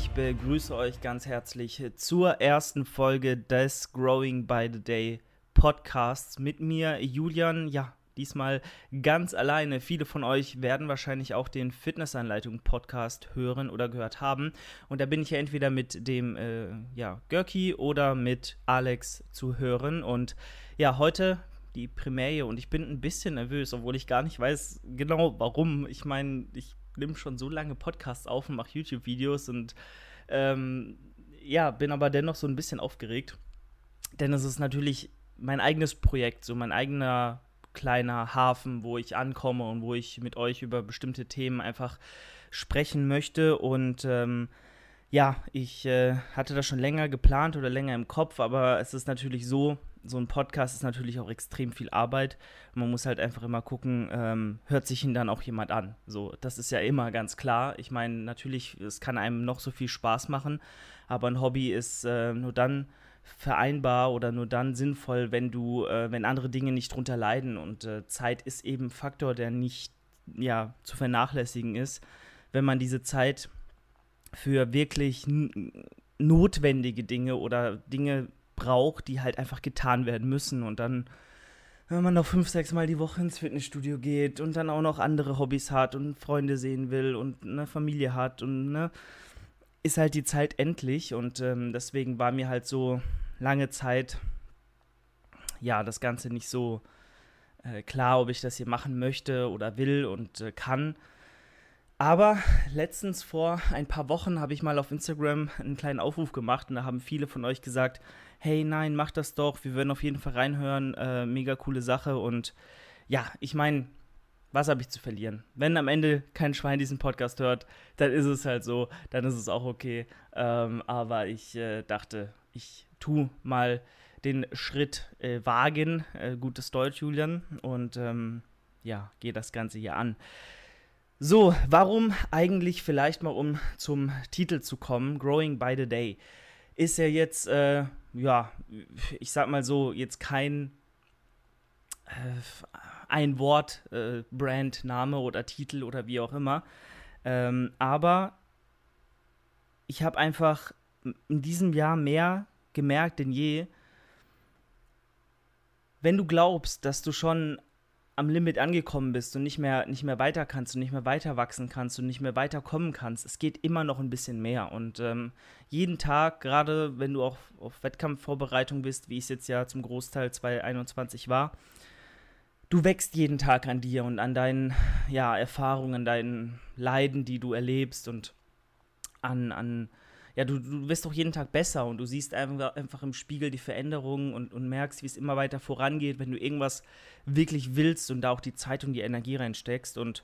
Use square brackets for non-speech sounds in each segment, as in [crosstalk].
Ich begrüße euch ganz herzlich zur ersten Folge des Growing by the Day Podcasts mit mir, Julian. Ja, diesmal ganz alleine. Viele von euch werden wahrscheinlich auch den Fitnessanleitung Podcast hören oder gehört haben. Und da bin ich ja entweder mit dem äh, ja, Görki oder mit Alex zu hören. Und ja, heute die Primäre und ich bin ein bisschen nervös, obwohl ich gar nicht weiß genau warum. Ich meine, ich nehme schon so lange Podcasts auf und mache YouTube-Videos und ähm, ja, bin aber dennoch so ein bisschen aufgeregt. Denn es ist natürlich mein eigenes Projekt, so mein eigener kleiner Hafen, wo ich ankomme und wo ich mit euch über bestimmte Themen einfach sprechen möchte. Und ähm, ja, ich äh, hatte das schon länger geplant oder länger im Kopf, aber es ist natürlich so, so ein Podcast ist natürlich auch extrem viel Arbeit. Man muss halt einfach immer gucken, ähm, hört sich ihn dann auch jemand an. So, das ist ja immer ganz klar. Ich meine, natürlich, es kann einem noch so viel Spaß machen, aber ein Hobby ist äh, nur dann vereinbar oder nur dann sinnvoll, wenn du, äh, wenn andere Dinge nicht drunter leiden. Und äh, Zeit ist eben ein Faktor, der nicht ja, zu vernachlässigen ist. Wenn man diese Zeit für wirklich notwendige Dinge oder Dinge braucht, die halt einfach getan werden müssen. Und dann, wenn man noch fünf, sechs Mal die Woche ins Fitnessstudio geht und dann auch noch andere Hobbys hat und Freunde sehen will und eine Familie hat und ne, ist halt die Zeit endlich. Und ähm, deswegen war mir halt so lange Zeit, ja, das Ganze nicht so äh, klar, ob ich das hier machen möchte oder will und äh, kann. Aber letztens vor ein paar Wochen habe ich mal auf Instagram einen kleinen Aufruf gemacht und da haben viele von euch gesagt, hey nein, mach das doch, wir werden auf jeden Fall reinhören, äh, mega coole Sache und ja, ich meine, was habe ich zu verlieren? Wenn am Ende kein Schwein diesen Podcast hört, dann ist es halt so, dann ist es auch okay. Ähm, aber ich äh, dachte, ich tu mal den Schritt äh, wagen, äh, gutes Deutsch, Julian, und ähm, ja, gehe das Ganze hier an. So, warum eigentlich vielleicht mal, um zum Titel zu kommen, Growing by the Day, ist ja jetzt, äh, ja, ich sag mal so, jetzt kein äh, ein Wort, äh, Brand, Name oder Titel oder wie auch immer. Ähm, aber ich habe einfach in diesem Jahr mehr gemerkt denn je, wenn du glaubst, dass du schon am Limit angekommen bist und nicht mehr, nicht mehr weiter kannst und nicht mehr weiter wachsen kannst und nicht mehr weiterkommen kannst, es geht immer noch ein bisschen mehr. Und ähm, jeden Tag, gerade wenn du auch auf Wettkampfvorbereitung bist, wie es jetzt ja zum Großteil 2021 war, du wächst jeden Tag an dir und an deinen ja, Erfahrungen, an deinen Leiden, die du erlebst und an, an ja, du, du wirst doch jeden Tag besser und du siehst einfach, einfach im Spiegel die Veränderungen und, und merkst, wie es immer weiter vorangeht, wenn du irgendwas wirklich willst und da auch die Zeit und die Energie reinsteckst. Und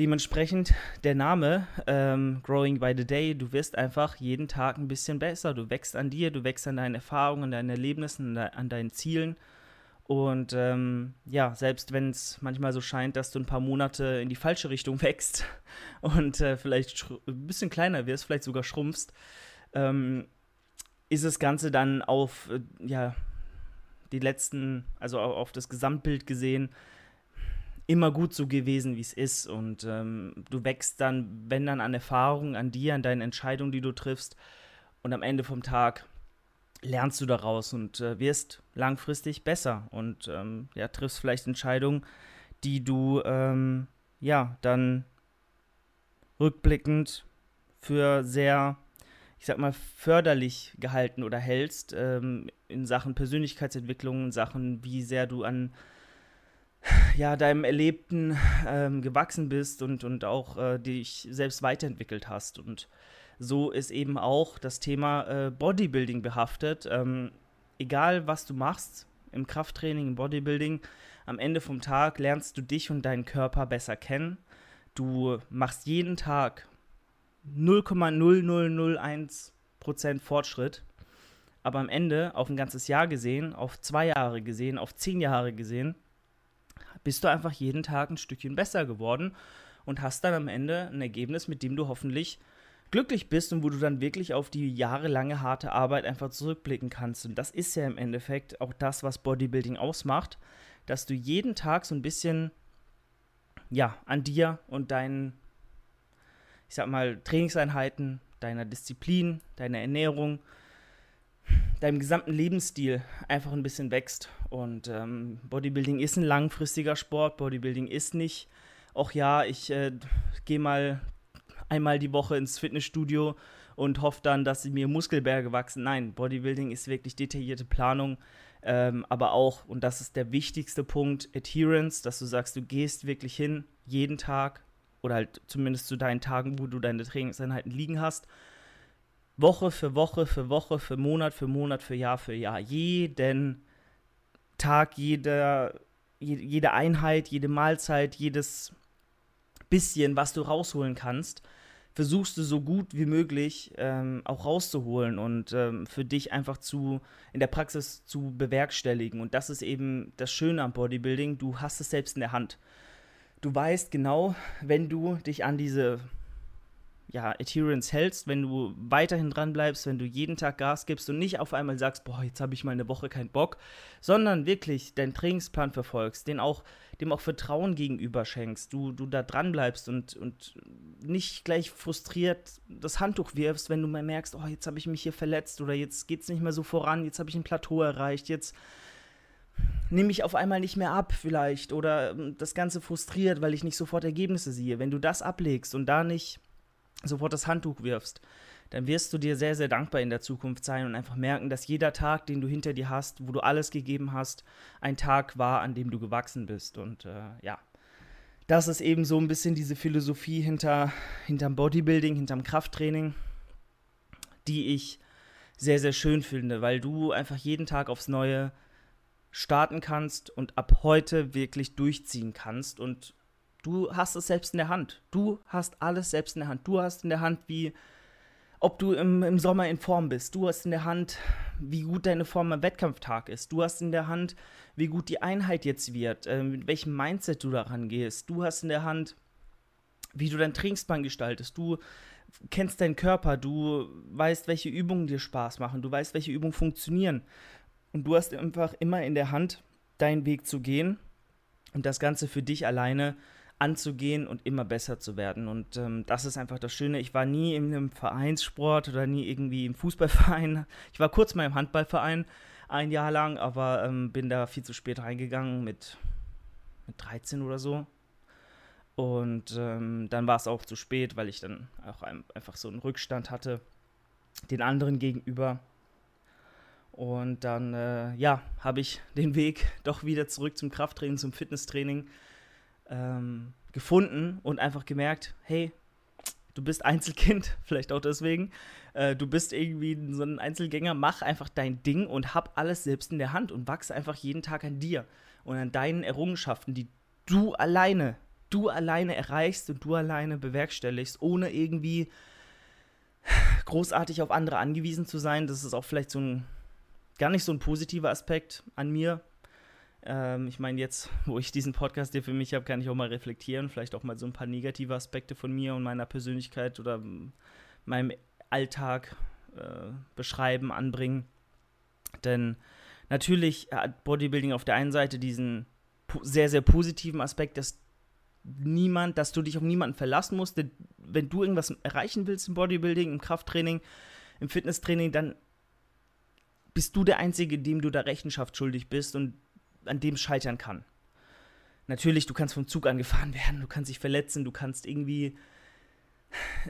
dementsprechend der Name ähm, Growing by the Day, du wirst einfach jeden Tag ein bisschen besser. Du wächst an dir, du wächst an deinen Erfahrungen, an deinen Erlebnissen, an deinen Zielen. Und ähm, ja, selbst wenn es manchmal so scheint, dass du ein paar Monate in die falsche Richtung [laughs] wächst und äh, vielleicht ein bisschen kleiner wirst, vielleicht sogar schrumpfst, ähm, ist das Ganze dann auf äh, ja, die letzten, also auf das Gesamtbild gesehen, immer gut so gewesen, wie es ist. Und ähm, du wächst dann, wenn dann an Erfahrungen, an dir, an deinen Entscheidungen, die du triffst. Und am Ende vom Tag lernst du daraus und äh, wirst langfristig besser und ähm, ja, triffst vielleicht Entscheidungen, die du ähm, ja dann rückblickend für sehr, ich sag mal, förderlich gehalten oder hältst ähm, in Sachen Persönlichkeitsentwicklung, in Sachen, wie sehr du an ja, deinem Erlebten ähm, gewachsen bist und, und auch äh, dich selbst weiterentwickelt hast. Und so ist eben auch das Thema äh, Bodybuilding behaftet. Ähm, egal, was du machst, im Krafttraining, im Bodybuilding, am Ende vom Tag lernst du dich und deinen Körper besser kennen. Du machst jeden Tag 0,0001% Fortschritt. Aber am Ende, auf ein ganzes Jahr gesehen, auf zwei Jahre gesehen, auf zehn Jahre gesehen, bist du einfach jeden Tag ein Stückchen besser geworden und hast dann am Ende ein Ergebnis, mit dem du hoffentlich glücklich bist und wo du dann wirklich auf die jahrelange harte Arbeit einfach zurückblicken kannst. Und das ist ja im Endeffekt auch das, was Bodybuilding ausmacht, dass du jeden Tag so ein bisschen, ja, an dir und deinen, ich sag mal, Trainingseinheiten, deiner Disziplin, deiner Ernährung, deinem gesamten Lebensstil einfach ein bisschen wächst. Und ähm, Bodybuilding ist ein langfristiger Sport. Bodybuilding ist nicht, auch ja, ich äh, gehe mal einmal die Woche ins Fitnessstudio und hoffe dann, dass mir Muskelberge wachsen. Nein, Bodybuilding ist wirklich detaillierte Planung. Ähm, aber auch, und das ist der wichtigste Punkt, Adherence, dass du sagst, du gehst wirklich hin, jeden Tag oder halt zumindest zu deinen Tagen, wo du deine Trainingseinheiten liegen hast Woche für Woche für Woche, für Monat für Monat, für Jahr für Jahr. Jeden Tag, jede, jede Einheit, jede Mahlzeit, jedes bisschen, was du rausholen kannst, versuchst du so gut wie möglich ähm, auch rauszuholen und ähm, für dich einfach zu in der Praxis zu bewerkstelligen. Und das ist eben das Schöne am Bodybuilding. Du hast es selbst in der Hand. Du weißt genau, wenn du dich an diese ja, Adherence hältst, wenn du weiterhin dran bleibst, wenn du jeden Tag Gas gibst und nicht auf einmal sagst, boah, jetzt habe ich mal eine Woche keinen Bock, sondern wirklich deinen Trainingsplan verfolgst, den auch, dem auch Vertrauen gegenüber schenkst, du, du da dran bleibst und, und nicht gleich frustriert das Handtuch wirfst, wenn du mal merkst, oh, jetzt habe ich mich hier verletzt oder jetzt geht es nicht mehr so voran, jetzt habe ich ein Plateau erreicht, jetzt nehme ich auf einmal nicht mehr ab vielleicht oder ähm, das Ganze frustriert, weil ich nicht sofort Ergebnisse sehe. Wenn du das ablegst und da nicht sofort das Handtuch wirfst, dann wirst du dir sehr, sehr dankbar in der Zukunft sein und einfach merken, dass jeder Tag, den du hinter dir hast, wo du alles gegeben hast, ein Tag war, an dem du gewachsen bist. Und äh, ja, das ist eben so ein bisschen diese Philosophie hinter, hinterm Bodybuilding, hinterm Krafttraining, die ich sehr, sehr schön finde, weil du einfach jeden Tag aufs Neue starten kannst und ab heute wirklich durchziehen kannst und Du hast es selbst in der Hand. Du hast alles selbst in der Hand. Du hast in der Hand, wie ob du im, im Sommer in Form bist. Du hast in der Hand, wie gut deine Form am Wettkampftag ist. Du hast in der Hand, wie gut die Einheit jetzt wird, äh, mit welchem Mindset du daran gehst. Du hast in der Hand, wie du dein Trainingsplan gestaltest. Du kennst deinen Körper, du weißt, welche Übungen dir Spaß machen, du weißt, welche Übungen funktionieren. Und du hast einfach immer in der Hand, deinen Weg zu gehen und das Ganze für dich alleine anzugehen und immer besser zu werden. Und ähm, das ist einfach das Schöne. Ich war nie in einem Vereinssport oder nie irgendwie im Fußballverein. Ich war kurz mal im Handballverein ein Jahr lang, aber ähm, bin da viel zu spät reingegangen mit, mit 13 oder so. Und ähm, dann war es auch zu spät, weil ich dann auch ein, einfach so einen Rückstand hatte den anderen gegenüber. Und dann, äh, ja, habe ich den Weg [laughs] doch wieder zurück zum Krafttraining, zum Fitnesstraining ähm, gefunden und einfach gemerkt, hey, du bist Einzelkind, [laughs] vielleicht auch deswegen. Äh, du bist irgendwie so ein Einzelgänger, mach einfach dein Ding und hab alles selbst in der Hand und wachse einfach jeden Tag an dir und an deinen Errungenschaften, die du alleine, du alleine erreichst und du alleine bewerkstelligst, ohne irgendwie [sighs] großartig auf andere angewiesen zu sein. Das ist auch vielleicht so ein gar nicht so ein positiver Aspekt an mir, ähm, ich meine, jetzt, [laughs] wo ich diesen Podcast hier für mich habe, kann ich auch mal reflektieren, vielleicht auch mal so ein paar negative Aspekte von mir und meiner Persönlichkeit oder meinem Alltag äh, beschreiben, anbringen. Denn natürlich hat Bodybuilding auf der einen Seite diesen sehr, sehr positiven Aspekt, dass niemand, dass du dich auf niemanden verlassen musst. Denn wenn du irgendwas erreichen willst im Bodybuilding, im Krafttraining, im Fitnesstraining, dann bist du der Einzige, dem du da Rechenschaft schuldig bist und an dem scheitern kann. Natürlich, du kannst vom Zug angefahren [laughs] werden, du kannst dich verletzen, du kannst irgendwie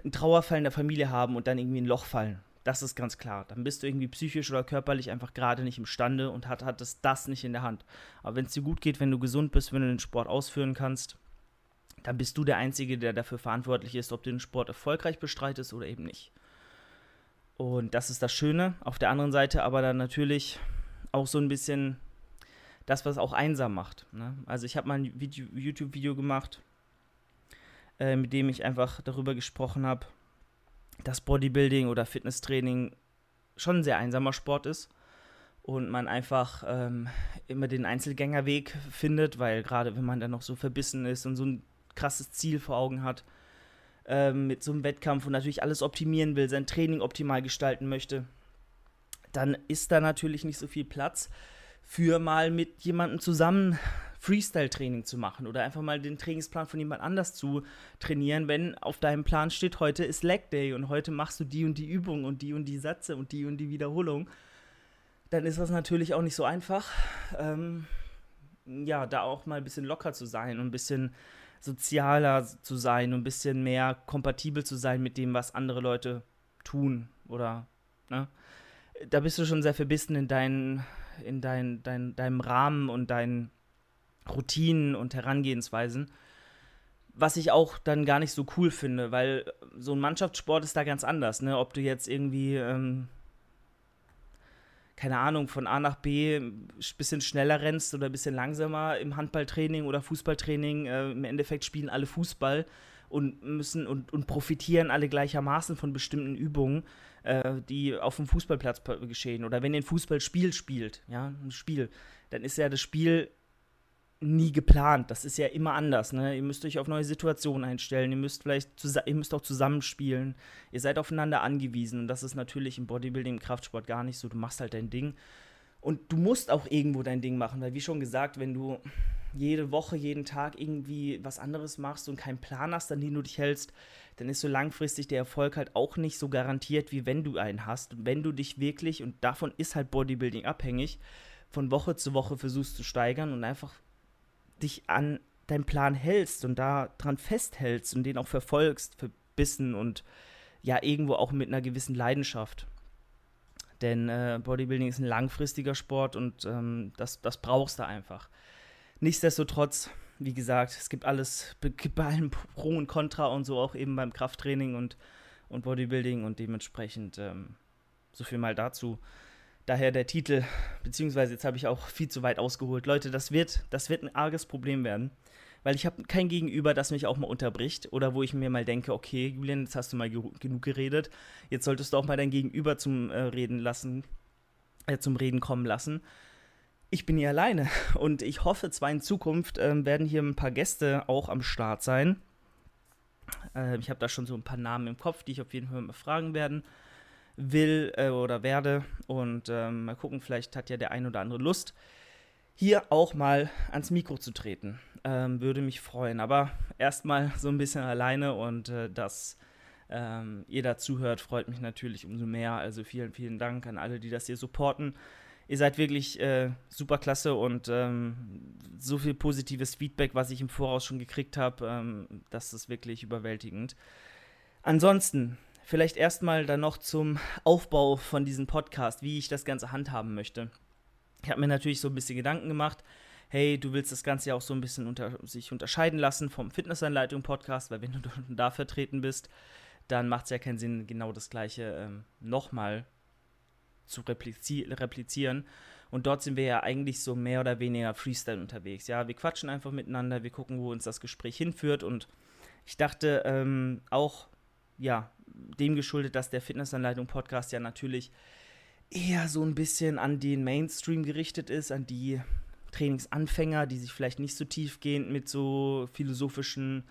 einen Trauerfall in der Familie haben und dann irgendwie ein Loch fallen. Das ist ganz klar. Dann bist du irgendwie psychisch oder körperlich einfach gerade nicht imstande und hat, hat das, das nicht in der Hand. Aber wenn es dir gut geht, wenn du gesund bist, wenn du den Sport ausführen kannst, dann bist du der Einzige, der dafür verantwortlich ist, ob du den Sport erfolgreich bestreitest oder eben nicht. Und das ist das Schöne. Auf der anderen Seite aber dann natürlich auch so ein bisschen das, was auch einsam macht. Ne? Also ich habe mal ein YouTube-Video gemacht, äh, mit dem ich einfach darüber gesprochen habe, dass Bodybuilding oder Fitnesstraining schon ein sehr einsamer Sport ist und man einfach ähm, immer den Einzelgängerweg findet, weil gerade wenn man dann noch so verbissen ist und so ein krasses Ziel vor Augen hat, ähm, mit so einem Wettkampf und natürlich alles optimieren will, sein Training optimal gestalten möchte, dann ist da natürlich nicht so viel Platz für mal mit jemandem zusammen Freestyle-Training zu machen oder einfach mal den Trainingsplan von jemand anders zu trainieren, wenn auf deinem Plan steht, heute ist Leg Day und heute machst du die und die Übung und die und die Sätze und die und die Wiederholung, dann ist das natürlich auch nicht so einfach. Ähm, ja, da auch mal ein bisschen locker zu sein und ein bisschen sozialer zu sein und ein bisschen mehr kompatibel zu sein mit dem, was andere Leute tun oder ne? Da bist du schon sehr verbissen in, dein, in dein, dein, deinem Rahmen und deinen Routinen und Herangehensweisen. Was ich auch dann gar nicht so cool finde, weil so ein Mannschaftssport ist da ganz anders, ne? Ob du jetzt irgendwie ähm, keine Ahnung, von A nach B ein bisschen schneller rennst oder ein bisschen langsamer im Handballtraining oder Fußballtraining. Äh, Im Endeffekt spielen alle Fußball und müssen und, und profitieren alle gleichermaßen von bestimmten Übungen, äh, die auf dem Fußballplatz geschehen. Oder wenn ihr ein Fußballspiel spielt, ja, ein Spiel, dann ist ja das Spiel nie geplant. Das ist ja immer anders. Ne? Ihr müsst euch auf neue Situationen einstellen. Ihr müsst vielleicht ihr müsst auch zusammenspielen. Ihr seid aufeinander angewiesen. Und das ist natürlich im Bodybuilding, im Kraftsport gar nicht so. Du machst halt dein Ding. Und du musst auch irgendwo dein Ding machen, weil wie schon gesagt, wenn du jede Woche, jeden Tag irgendwie was anderes machst und keinen Plan hast, an den du dich hältst, dann ist so langfristig der Erfolg halt auch nicht so garantiert, wie wenn du einen hast. Und wenn du dich wirklich, und davon ist halt Bodybuilding abhängig, von Woche zu Woche versuchst zu steigern und einfach dich an deinen Plan hältst und da dran festhältst und den auch verfolgst, verbissen und ja, irgendwo auch mit einer gewissen Leidenschaft. Denn äh, Bodybuilding ist ein langfristiger Sport und ähm, das, das brauchst du einfach. Nichtsdestotrotz, wie gesagt, es gibt alles, gibt bei allem Pro und Contra und so auch eben beim Krafttraining und, und Bodybuilding und dementsprechend ähm, so viel mal dazu. Daher der Titel, beziehungsweise jetzt habe ich auch viel zu weit ausgeholt. Leute, das wird, das wird ein arges Problem werden, weil ich habe kein Gegenüber, das mich auch mal unterbricht oder wo ich mir mal denke, okay, Julian, jetzt hast du mal genug geredet, jetzt solltest du auch mal dein Gegenüber zum äh, Reden lassen, äh, zum Reden kommen lassen. Ich bin hier alleine [laughs] und ich hoffe zwar in Zukunft äh, werden hier ein paar Gäste auch am Start sein. Äh, ich habe da schon so ein paar Namen im Kopf, die ich auf jeden Fall mal fragen werden will äh, oder werde. Und ähm, mal gucken, vielleicht hat ja der ein oder andere Lust, hier auch mal ans Mikro zu treten. Ähm, würde mich freuen. Aber erstmal so ein bisschen alleine und äh, dass ähm, ihr dazu hört, freut mich natürlich umso mehr. Also vielen, vielen Dank an alle, die das hier supporten. Ihr seid wirklich äh, super klasse und ähm, so viel positives Feedback, was ich im Voraus schon gekriegt habe, ähm, das ist wirklich überwältigend. Ansonsten, Vielleicht erstmal dann noch zum Aufbau von diesem Podcast, wie ich das Ganze handhaben möchte. Ich habe mir natürlich so ein bisschen Gedanken gemacht. Hey, du willst das Ganze ja auch so ein bisschen unter, sich unterscheiden lassen vom Fitnessanleitung-Podcast, weil wenn du [laughs] da vertreten bist, dann macht es ja keinen Sinn, genau das Gleiche ähm, nochmal zu replizi replizieren. Und dort sind wir ja eigentlich so mehr oder weniger Freestyle unterwegs. Ja, wir quatschen einfach miteinander, wir gucken, wo uns das Gespräch hinführt. Und ich dachte ähm, auch, ja, dem geschuldet, dass der Fitnessanleitung-Podcast ja natürlich eher so ein bisschen an den Mainstream gerichtet ist, an die Trainingsanfänger, die sich vielleicht nicht so tiefgehend mit so philosophischen,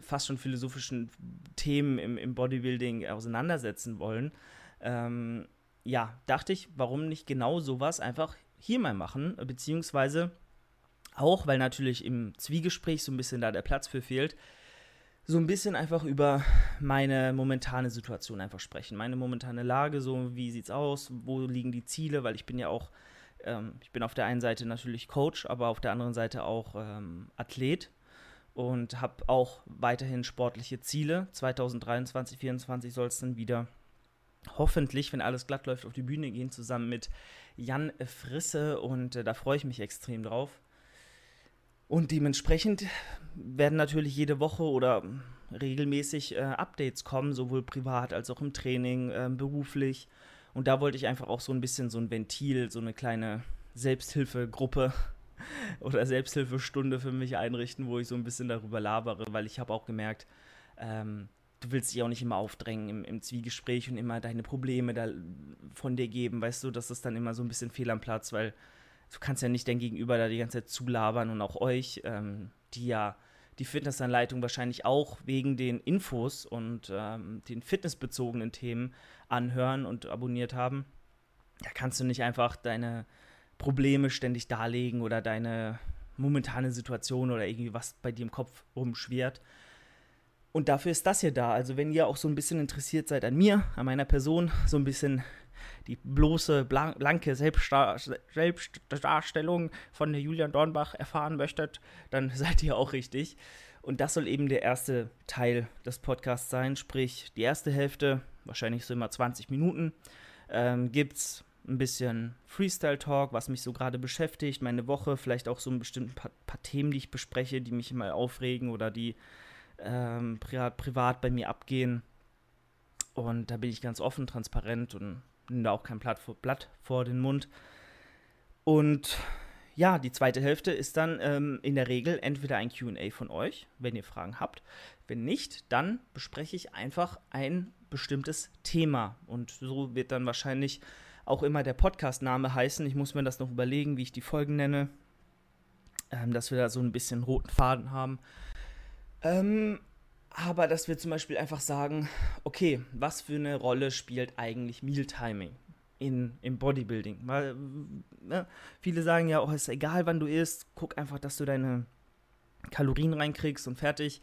fast schon philosophischen Themen im, im Bodybuilding auseinandersetzen wollen. Ähm, ja, dachte ich, warum nicht genau sowas einfach hier mal machen, beziehungsweise auch, weil natürlich im Zwiegespräch so ein bisschen da der Platz für fehlt, so ein bisschen einfach über meine momentane Situation einfach sprechen. Meine momentane Lage, so wie sieht's aus, wo liegen die Ziele, weil ich bin ja auch, ähm, ich bin auf der einen Seite natürlich Coach, aber auf der anderen Seite auch ähm, Athlet und habe auch weiterhin sportliche Ziele. 2023, 2024 soll es dann wieder hoffentlich, wenn alles glatt läuft, auf die Bühne gehen, zusammen mit Jan Frisse und äh, da freue ich mich extrem drauf. Und dementsprechend werden natürlich jede Woche oder regelmäßig äh, Updates kommen, sowohl privat als auch im Training, äh, beruflich. Und da wollte ich einfach auch so ein bisschen so ein Ventil, so eine kleine Selbsthilfegruppe [laughs] oder Selbsthilfestunde für mich einrichten, wo ich so ein bisschen darüber labere, weil ich habe auch gemerkt, ähm, du willst dich auch nicht immer aufdrängen im, im, Zwiegespräch und immer deine Probleme da von dir geben, weißt du, das ist dann immer so ein bisschen fehl am Platz, weil du kannst ja nicht dein Gegenüber da die ganze Zeit zulabern und auch euch, ähm, die ja die Fitnessanleitung wahrscheinlich auch wegen den Infos und ähm, den fitnessbezogenen Themen anhören und abonniert haben. Da kannst du nicht einfach deine Probleme ständig darlegen oder deine momentane Situation oder irgendwie was bei dir im Kopf rumschwirrt. Und dafür ist das hier da. Also wenn ihr auch so ein bisschen interessiert seid an mir, an meiner Person, so ein bisschen die bloße, blanke Selbstdarstellung von Julian Dornbach erfahren möchtet, dann [laughs] seid ihr auch richtig. Und das soll eben der erste Teil des Podcasts sein, sprich die erste Hälfte, wahrscheinlich so immer 20 Minuten, ähm, gibt es ein bisschen Freestyle-Talk, was mich so gerade beschäftigt, meine Woche, vielleicht auch so ein bestimmten paar, paar, Themen, die ich bespreche, die mich immer aufregen oder die ähm, privat, privat bei mir abgehen. Und da bin ich ganz offen, transparent und nehme da auch kein Blatt vor, Blatt vor den Mund. Und ja, die zweite Hälfte ist dann ähm, in der Regel entweder ein QA von euch, wenn ihr Fragen habt. Wenn nicht, dann bespreche ich einfach ein bestimmtes Thema. Und so wird dann wahrscheinlich auch immer der Podcast-Name heißen. Ich muss mir das noch überlegen, wie ich die Folgen nenne, ähm, dass wir da so ein bisschen roten Faden haben. Ähm, aber dass wir zum Beispiel einfach sagen, okay, was für eine Rolle spielt eigentlich Mealtiming in, im Bodybuilding? Weil ne, viele sagen ja, oh, ist egal, wann du isst, guck einfach, dass du deine Kalorien reinkriegst und fertig.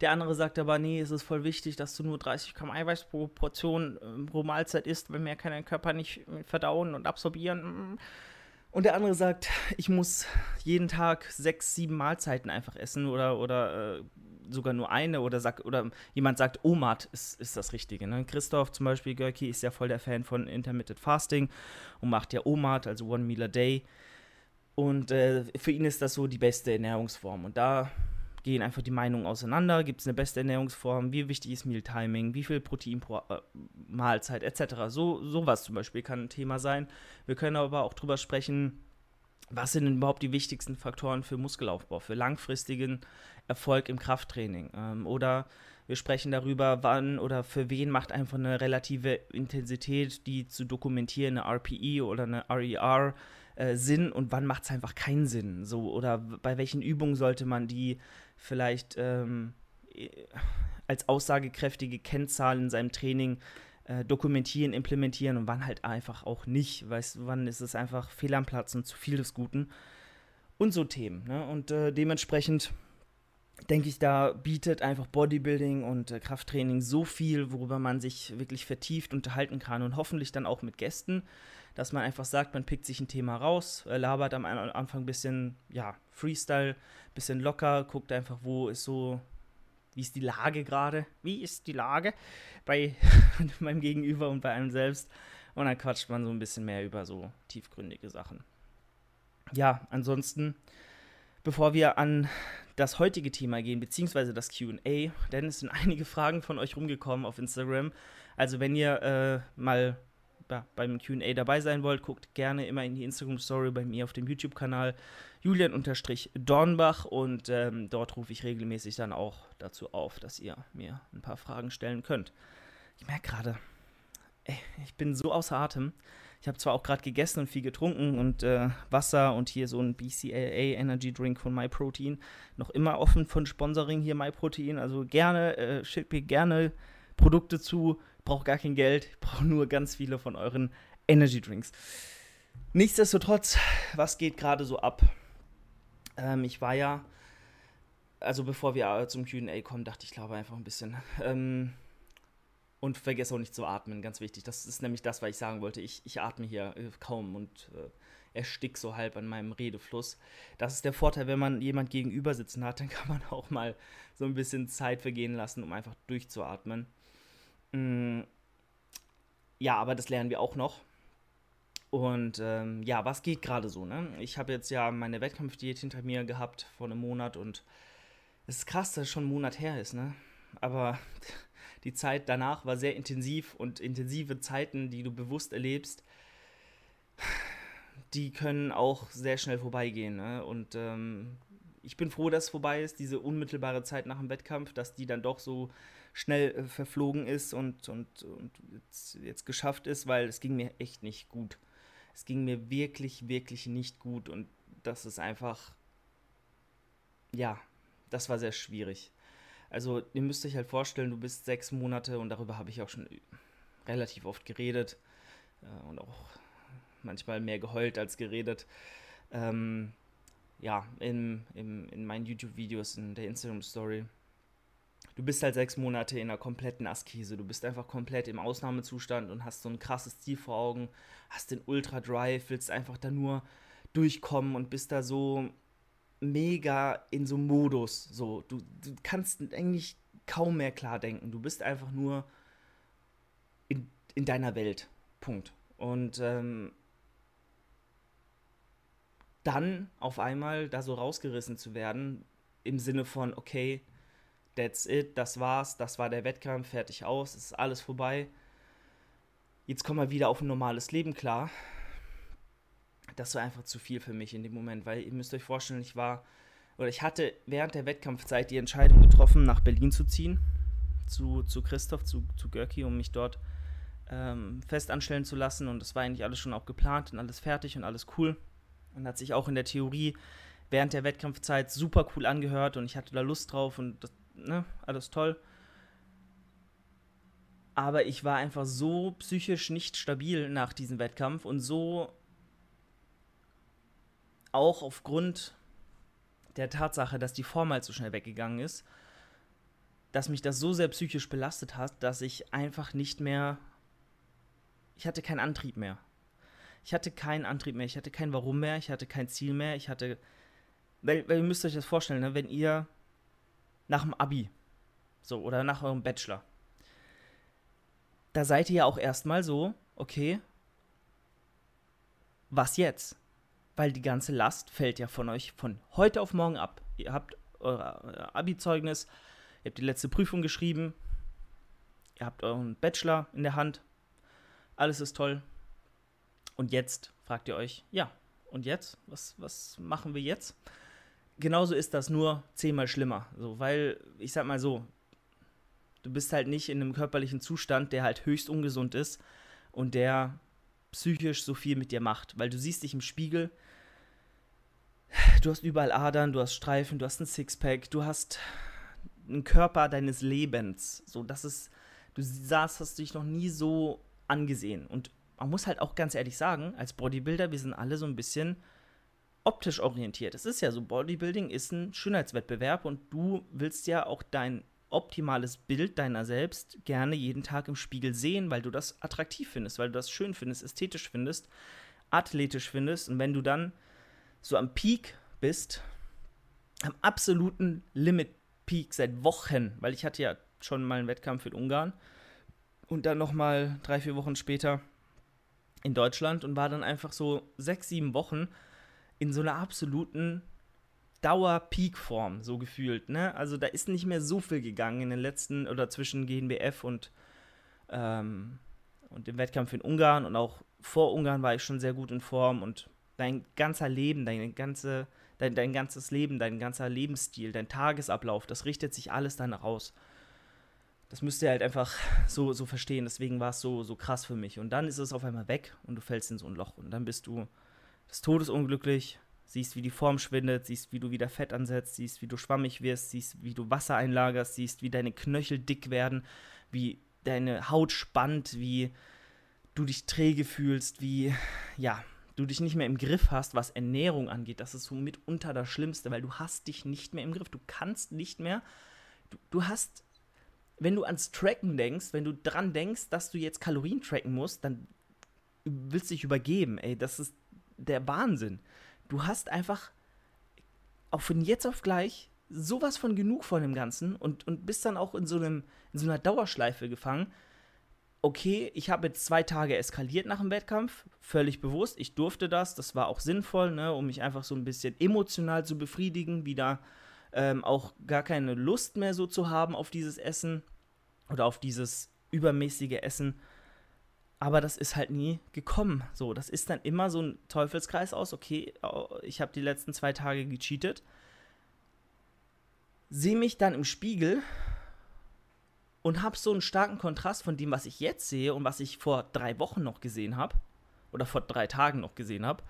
Der andere sagt aber, nee, es ist voll wichtig, dass du nur 30 Gramm Eiweiß pro Portion äh, pro Mahlzeit isst, wenn mehr kann dein Körper nicht verdauen und absorbieren. Und der andere sagt, ich muss jeden Tag sechs, sieben Mahlzeiten einfach essen oder, oder äh, sogar nur eine oder sagt, oder jemand sagt, OMAD ist, ist das Richtige. Ne? Christoph zum Beispiel, Görki, ist ja voll der Fan von Intermittent Fasting und macht ja OMAD, also One Meal a Day. Und äh, für ihn ist das so die beste Ernährungsform. Und da gehen einfach die Meinungen auseinander. Gibt es eine beste Ernährungsform? Wie wichtig ist Mealtiming? Wie viel Protein pro äh, Mahlzeit etc. So sowas zum Beispiel kann ein Thema sein. Wir können aber auch drüber sprechen, was sind denn überhaupt die wichtigsten Faktoren für Muskelaufbau, für langfristigen Erfolg im Krafttraining? Ähm, oder wir sprechen darüber, wann oder für wen macht einfach eine relative Intensität, die zu dokumentieren, eine RPE oder eine RER, äh, Sinn und wann macht es einfach keinen Sinn? So, oder bei welchen Übungen sollte man die vielleicht ähm, als aussagekräftige Kennzahl in seinem Training äh, dokumentieren, implementieren und wann halt einfach auch nicht. Weißt wann ist es einfach fehl am Platz und zu viel des Guten. Und so Themen. Ne? Und äh, dementsprechend denke ich, da bietet einfach Bodybuilding und äh, Krafttraining so viel, worüber man sich wirklich vertieft unterhalten kann und hoffentlich dann auch mit Gästen, dass man einfach sagt, man pickt sich ein Thema raus, äh, labert am Anfang ein bisschen, ja, Freestyle, bisschen locker, guckt einfach, wo ist so, wie ist die Lage gerade, wie ist die Lage bei [laughs] meinem Gegenüber und bei einem selbst und dann quatscht man so ein bisschen mehr über so tiefgründige Sachen. Ja, ansonsten, bevor wir an das heutige Thema gehen, beziehungsweise das QA, denn es sind [laughs] einige Fragen von euch rumgekommen auf Instagram. Also wenn ihr äh, mal ja, beim QA dabei sein wollt, guckt gerne immer in die Instagram-Story bei mir auf dem YouTube-Kanal Julian-Dornbach und ähm, dort rufe ich regelmäßig dann auch dazu auf, dass ihr mir ein paar Fragen stellen könnt. Ich merke gerade, ich bin so außer Atem. Ich habe zwar auch gerade gegessen und viel getrunken und äh, Wasser und hier so ein BCAA Energy Drink von MyProtein. Noch immer offen von Sponsoring hier MyProtein. Also gerne, äh, schickt mir gerne Produkte zu. Brauche gar kein Geld. [laughs] Brauche nur ganz viele von euren Energy Drinks. Nichtsdestotrotz, was geht gerade so ab? Ähm, ich war ja, also bevor wir zum QA kommen, dachte ich, glaube einfach ein bisschen. Ähm, und vergesse auch nicht zu atmen, ganz wichtig. Das ist nämlich das, was ich sagen wollte. Ich, ich atme hier äh, kaum und äh, erstick so halb an meinem Redefluss. Das ist der Vorteil, wenn man jemand gegenüber sitzen hat, [laughs] dann kann man auch mal so ein bisschen Zeit vergehen lassen, um einfach durchzuatmen. Mm, ja, aber das lernen wir auch noch. Und ähm, ja, was geht gerade so? Ne? Ich habe jetzt ja meine Wettkampfdiät hinter mir gehabt vor einem Monat und es ist krass, dass es schon ein Monat her ist, ne? Aber [laughs] die Zeit danach war sehr intensiv und intensive Zeiten, die du bewusst erlebst, die können auch sehr schnell vorbeigehen. Ne? Und ähm, ich bin froh, dass es vorbei ist, diese unmittelbare Zeit nach dem Wettkampf, dass die dann doch so schnell äh, verflogen ist und, und, und jetzt, jetzt geschafft ist, weil es ging mir echt nicht gut. Es ging mir wirklich, wirklich nicht gut und das ist einfach, ja, das war sehr schwierig. Also ihr müsst euch halt vorstellen, du bist sechs Monate und darüber habe ich auch schon relativ oft geredet äh, und auch manchmal mehr geheult als geredet. Ähm, ja, in, in, in meinen YouTube-Videos, in der Instagram-Story. Du bist halt sechs Monate in einer kompletten Askese. Du bist einfach komplett im Ausnahmezustand und hast so ein krasses Ziel vor Augen, hast den Ultra Drive, willst einfach da nur durchkommen und bist da so mega in so Modus. So, du, du kannst eigentlich kaum mehr klar denken. Du bist einfach nur in, in deiner Welt. Punkt. Und ähm, dann auf einmal da so rausgerissen zu werden, im Sinne von, okay, that's it, das war's, das war der Wettkampf, fertig aus, ist alles vorbei. Jetzt kommen wir wieder auf ein normales Leben klar. Das war einfach zu viel für mich in dem Moment, weil ihr müsst euch vorstellen, ich war, oder ich hatte während der Wettkampfzeit die Entscheidung getroffen, nach Berlin zu ziehen, zu, zu Christoph, zu, zu Görki, um mich dort ähm, fest anstellen zu lassen. Und das war eigentlich alles schon auch geplant und alles fertig und alles cool. Und hat sich auch in der Theorie während der Wettkampfzeit super cool angehört und ich hatte da Lust drauf und das, ne, alles toll. Aber ich war einfach so psychisch nicht stabil nach diesem Wettkampf und so auch aufgrund der Tatsache, dass die Form halt so schnell weggegangen ist, dass mich das so sehr psychisch belastet hat, dass ich einfach nicht mehr. Ich hatte keinen Antrieb mehr. Ich hatte keinen Antrieb mehr, ich hatte kein Warum mehr, ich hatte kein Ziel mehr, ich hatte. Weil, weil ihr müsst euch das vorstellen, ne? wenn ihr nach dem Abi, so, oder nach eurem Bachelor, da seid ihr ja auch erstmal so, okay, was jetzt? Weil die ganze Last fällt ja von euch von heute auf morgen ab. Ihr habt euer Abi-Zeugnis, ihr habt die letzte Prüfung geschrieben, ihr habt euren Bachelor in der Hand, alles ist toll. Und jetzt fragt ihr euch, ja, und jetzt? Was, was machen wir jetzt? Genauso ist das nur zehnmal schlimmer. So, weil, ich sag mal so, du bist halt nicht in einem körperlichen Zustand, der halt höchst ungesund ist und der psychisch so viel mit dir macht. Weil du siehst dich im Spiegel, du hast überall Adern, du hast Streifen, du hast ein Sixpack, du hast einen Körper deines Lebens. So, das ist, du sahst, hast dich noch nie so angesehen. Und man muss halt auch ganz ehrlich sagen, als Bodybuilder, wir sind alle so ein bisschen optisch orientiert. Es ist ja so, Bodybuilding ist ein Schönheitswettbewerb und du willst ja auch dein optimales Bild deiner selbst gerne jeden Tag im Spiegel sehen, weil du das attraktiv findest, weil du das schön findest, ästhetisch findest, athletisch findest. Und wenn du dann so am Peak bist, am absoluten Limit-Peak seit Wochen, weil ich hatte ja schon mal einen Wettkampf in Ungarn und dann nochmal drei, vier Wochen später in Deutschland und war dann einfach so sechs, sieben Wochen in so einer absoluten Dauer-Peak-Form, so gefühlt. Ne? Also da ist nicht mehr so viel gegangen in den letzten oder zwischen GNBF und, ähm, und dem Wettkampf in Ungarn und auch vor Ungarn war ich schon sehr gut in Form und dein ganzer Leben, deine ganze, dein, dein ganzes Leben, dein ganzer Lebensstil, dein Tagesablauf, das richtet sich alles danach aus. Das müsst ihr halt einfach so, so verstehen. Deswegen war es so, so krass für mich. Und dann ist es auf einmal weg und du fällst in so ein Loch. Und dann bist du des Todes unglücklich, siehst, wie die Form schwindet, siehst, wie du wieder Fett ansetzt, siehst, wie du schwammig wirst, siehst, wie du Wasser einlagerst, siehst, wie deine Knöchel dick werden, wie deine Haut spannt, wie du dich träge fühlst, wie, ja, du dich nicht mehr im Griff hast, was Ernährung angeht. Das ist so mitunter das Schlimmste, weil du hast dich nicht mehr im Griff. Du kannst nicht mehr, du, du hast, wenn du ans Tracken denkst, wenn du dran denkst, dass du jetzt Kalorien tracken musst, dann willst du dich übergeben, ey, das ist der Wahnsinn. Du hast einfach auch von jetzt auf gleich sowas von genug von dem Ganzen und, und bist dann auch in so, einem, in so einer Dauerschleife gefangen. Okay, ich habe jetzt zwei Tage eskaliert nach dem Wettkampf, völlig bewusst. Ich durfte das, das war auch sinnvoll, ne, um mich einfach so ein bisschen emotional zu befriedigen, wieder ähm, auch gar keine Lust mehr so zu haben auf dieses Essen oder auf dieses übermäßige Essen. Aber das ist halt nie gekommen. So, das ist dann immer so ein Teufelskreis aus. Okay, ich habe die letzten zwei Tage gecheatet. Sehe mich dann im Spiegel und habe so einen starken Kontrast von dem, was ich jetzt sehe und was ich vor drei Wochen noch gesehen habe. Oder vor drei Tagen noch gesehen habe.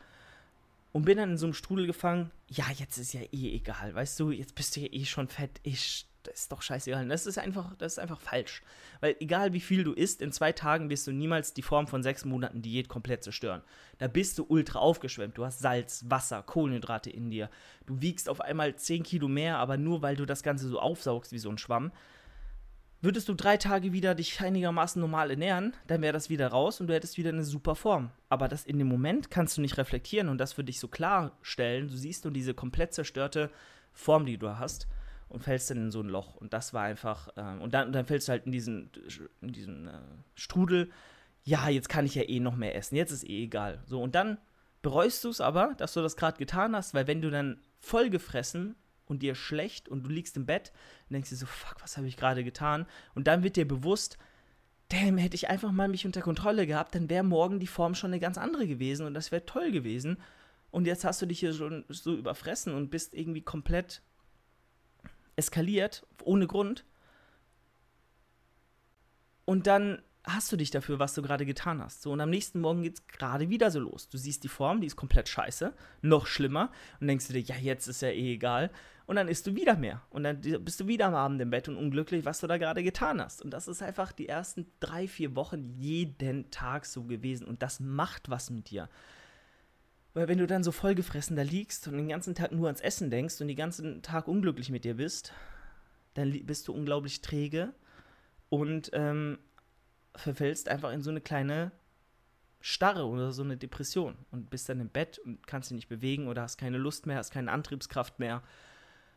Und bin dann in so einem Strudel gefangen. Ja, jetzt ist ja eh egal. Weißt du, jetzt bist du ja eh schon fett. Ich das ist doch scheißegal. Das ist einfach, das ist einfach falsch. Weil egal wie viel du isst, in zwei Tagen wirst du niemals die Form von sechs Monaten Diät komplett zerstören. Da bist du ultra aufgeschwemmt. Du hast Salz, Wasser, Kohlenhydrate in dir. Du wiegst auf einmal 10 Kilo mehr, aber nur weil du das Ganze so aufsaugst wie so ein Schwamm. Würdest du drei Tage wieder dich einigermaßen normal ernähren, dann wäre das wieder raus und du hättest wieder eine super Form. Aber das in dem Moment kannst du nicht reflektieren und das für dich so klarstellen. Du siehst nur diese komplett zerstörte Form, die du hast und fällst dann in so ein Loch. Und das war einfach, äh, und dann, dann fällst du halt in diesen, in diesen äh, Strudel. Ja, jetzt kann ich ja eh noch mehr essen. Jetzt ist eh egal. So, und dann bereust du es aber, dass du das gerade getan hast, weil wenn du dann vollgefressen und dir schlecht und du liegst im Bett und denkst dir so, fuck, was habe ich gerade getan? Und dann wird dir bewusst, damn, hätte ich einfach mal mich unter Kontrolle gehabt, dann wäre morgen die Form schon eine ganz andere gewesen und das wäre toll gewesen. Und jetzt hast du dich hier schon so überfressen und bist irgendwie komplett eskaliert, ohne Grund. Und dann hast du dich dafür, was du gerade getan hast. So, und am nächsten Morgen geht es gerade wieder so los. Du siehst die Form, die ist komplett scheiße, noch schlimmer, und denkst du dir, ja, jetzt ist ja eh egal. Und dann isst du wieder mehr. Und dann bist du wieder am Abend im Bett und unglücklich, was du da gerade getan hast. Und das ist einfach die ersten drei, vier Wochen jeden Tag so gewesen. Und das macht was mit dir. Weil wenn du dann so vollgefressen da liegst und den ganzen Tag nur ans Essen denkst und den ganzen Tag unglücklich mit dir bist, dann bist du unglaublich träge und ähm, verfällst einfach in so eine kleine Starre oder so eine Depression und bist dann im Bett und kannst dich nicht bewegen oder hast keine Lust mehr, hast keine Antriebskraft mehr,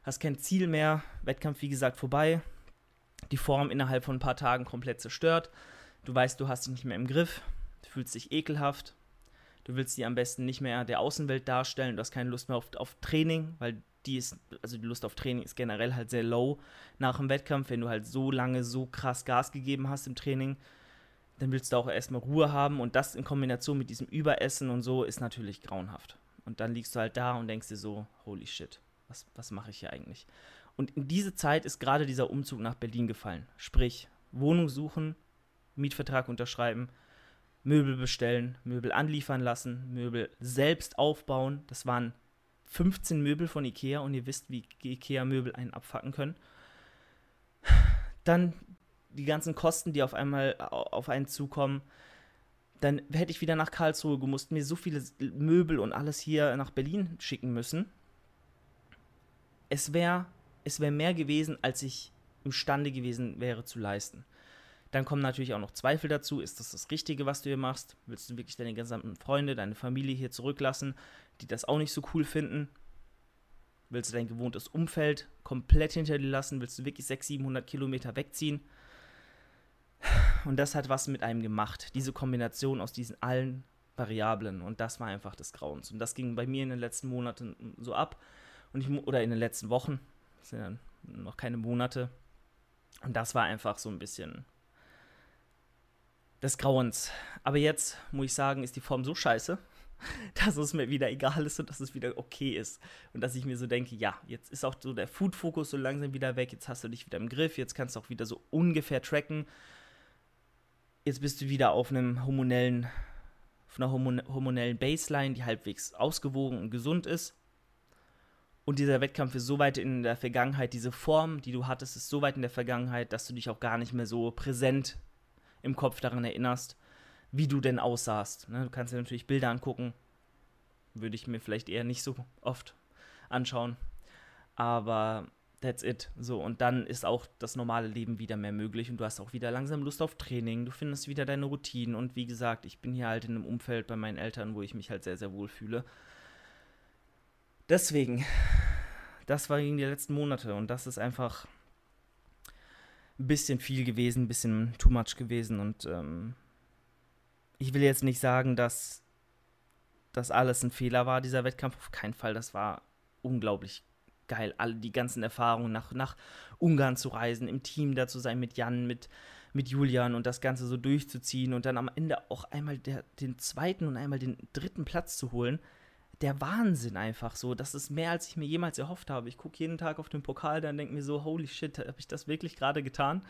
hast kein Ziel mehr, Wettkampf wie gesagt vorbei, die Form innerhalb von ein paar Tagen komplett zerstört, du weißt, du hast dich nicht mehr im Griff, du fühlst dich ekelhaft, Du willst die am besten nicht mehr der Außenwelt darstellen. Du hast keine Lust mehr auf, auf Training, weil die ist, also die Lust auf Training ist generell halt sehr low nach dem Wettkampf. Wenn du halt so lange so krass Gas gegeben hast im Training, dann willst du auch erstmal Ruhe haben. Und das in Kombination mit diesem Überessen und so ist natürlich grauenhaft. Und dann liegst du halt da und denkst dir so, holy shit, was, was mache ich hier eigentlich? Und in diese Zeit ist gerade dieser Umzug nach Berlin gefallen. Sprich, Wohnung suchen, Mietvertrag unterschreiben, Möbel bestellen, Möbel anliefern lassen, Möbel selbst aufbauen. Das waren 15 Möbel von Ikea und ihr wisst, wie Ikea-Möbel einen abfacken können. Dann die ganzen Kosten, die auf einmal auf einen zukommen. Dann hätte ich wieder nach Karlsruhe gemusst, mir so viele Möbel und alles hier nach Berlin schicken müssen. Es wäre es wär mehr gewesen, als ich imstande gewesen wäre zu leisten. Dann kommen natürlich auch noch Zweifel dazu. Ist das das Richtige, was du hier machst? Willst du wirklich deine gesamten Freunde, deine Familie hier zurücklassen, die das auch nicht so cool finden? Willst du dein gewohntes Umfeld komplett hinter dir lassen? Willst du wirklich 600, 700 Kilometer wegziehen? Und das hat was mit einem gemacht. Diese Kombination aus diesen allen Variablen. Und das war einfach des Grauens. Und das ging bei mir in den letzten Monaten so ab. Und ich, oder in den letzten Wochen. Das sind ja noch keine Monate. Und das war einfach so ein bisschen des Grauens. Aber jetzt, muss ich sagen, ist die Form so scheiße, [laughs] dass es mir wieder egal ist und dass es wieder okay ist. Und dass ich mir so denke, ja, jetzt ist auch so der Food-Fokus so langsam wieder weg, jetzt hast du dich wieder im Griff, jetzt kannst du auch wieder so ungefähr tracken. Jetzt bist du wieder auf einem hormonellen, auf einer hormonellen Baseline, die halbwegs ausgewogen und gesund ist. Und dieser Wettkampf ist so weit in der Vergangenheit, diese Form, die du hattest, ist so weit in der Vergangenheit, dass du dich auch gar nicht mehr so präsent im Kopf daran erinnerst, wie du denn aussahst. Ne? Du kannst dir natürlich Bilder angucken. Würde ich mir vielleicht eher nicht so oft anschauen. Aber that's it. So, und dann ist auch das normale Leben wieder mehr möglich und du hast auch wieder langsam Lust auf Training. Du findest wieder deine Routinen. Und wie gesagt, ich bin hier halt in einem Umfeld bei meinen Eltern, wo ich mich halt sehr, sehr wohl fühle. Deswegen, das war gegen die letzten Monate und das ist einfach ein bisschen viel gewesen, ein bisschen too much gewesen. Und ähm, ich will jetzt nicht sagen, dass das alles ein Fehler war, dieser Wettkampf. Auf keinen Fall. Das war unglaublich geil. Alle die ganzen Erfahrungen nach, nach Ungarn zu reisen, im Team da zu sein mit Jan, mit, mit Julian und das Ganze so durchzuziehen und dann am Ende auch einmal der, den zweiten und einmal den dritten Platz zu holen der Wahnsinn einfach so. Das ist mehr, als ich mir jemals erhofft habe. Ich gucke jeden Tag auf den Pokal, dann denke mir so, holy shit, habe ich das wirklich gerade getan?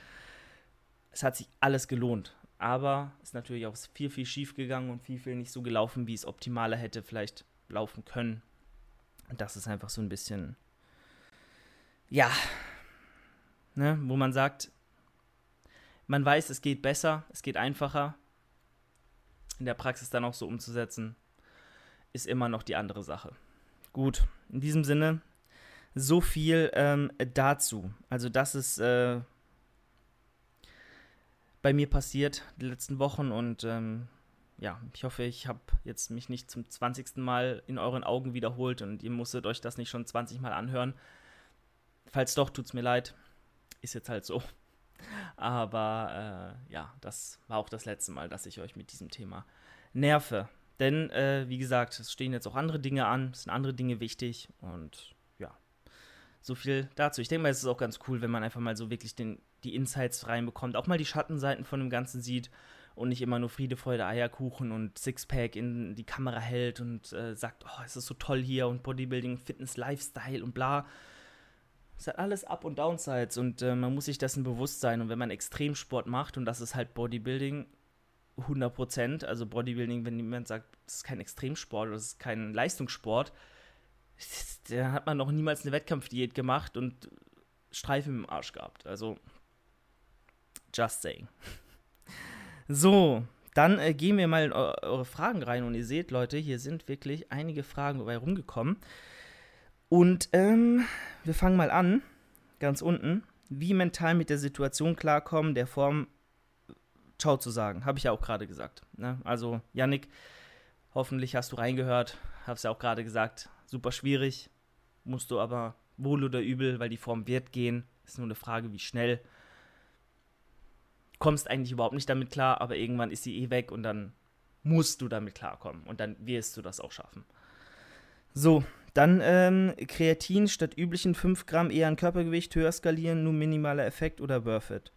Es hat sich alles gelohnt. Aber es ist natürlich auch viel, viel schief gegangen und viel, viel nicht so gelaufen, wie es optimaler hätte vielleicht laufen können. Und das ist einfach so ein bisschen, ja, ne, wo man sagt, man weiß, es geht besser, es geht einfacher. In der Praxis dann auch so umzusetzen, ist immer noch die andere Sache. Gut, in diesem Sinne, so viel ähm, dazu. Also das ist äh, bei mir passiert die letzten Wochen und ähm, ja, ich hoffe, ich habe jetzt mich nicht zum 20. Mal in euren Augen wiederholt und ihr musstet euch das nicht schon 20 Mal anhören. Falls doch, tut es mir leid. Ist jetzt halt so. Aber äh, ja, das war auch das letzte Mal, dass ich euch mit diesem Thema nerve. Denn, äh, wie gesagt, es stehen jetzt auch andere Dinge an, es sind andere Dinge wichtig und ja, so viel dazu. Ich denke mal, es ist auch ganz cool, wenn man einfach mal so wirklich den, die Insights reinbekommt, auch mal die Schattenseiten von dem Ganzen sieht und nicht immer nur Friede, Freude, Eierkuchen und Sixpack in die Kamera hält und äh, sagt, oh, es ist so toll hier und Bodybuilding, Fitness, Lifestyle und bla. Es hat alles Up- und Downsides und äh, man muss sich dessen bewusst sein. Und wenn man Extremsport macht, und das ist halt Bodybuilding, 100 Prozent, also Bodybuilding, wenn jemand sagt, das ist kein Extremsport oder das ist kein Leistungssport, dann hat man noch niemals eine Wettkampfdiät gemacht und Streifen im Arsch gehabt. Also, just saying. [laughs] So, dann äh, gehen wir mal in eure Fragen rein und ihr seht, Leute, hier sind wirklich einige Fragen dabei rumgekommen. Und ähm, wir fangen mal an, ganz unten. Wie mental mit der Situation klarkommen, der Form Ciao zu sagen. Habe ich ja auch gerade gesagt. Ne? Also, Yannick, hoffentlich hast du reingehört. Habe es ja auch gerade gesagt. Super schwierig. Musst du aber wohl oder übel, weil die Form wird gehen. Ist nur eine Frage, wie schnell. Kommst eigentlich überhaupt nicht damit klar, aber irgendwann ist sie eh weg und dann musst du damit klarkommen. Und dann wirst du das auch schaffen. So, dann ähm, Kreatin statt üblichen 5 Gramm eher ein Körpergewicht höher skalieren, nur minimaler Effekt oder worth it?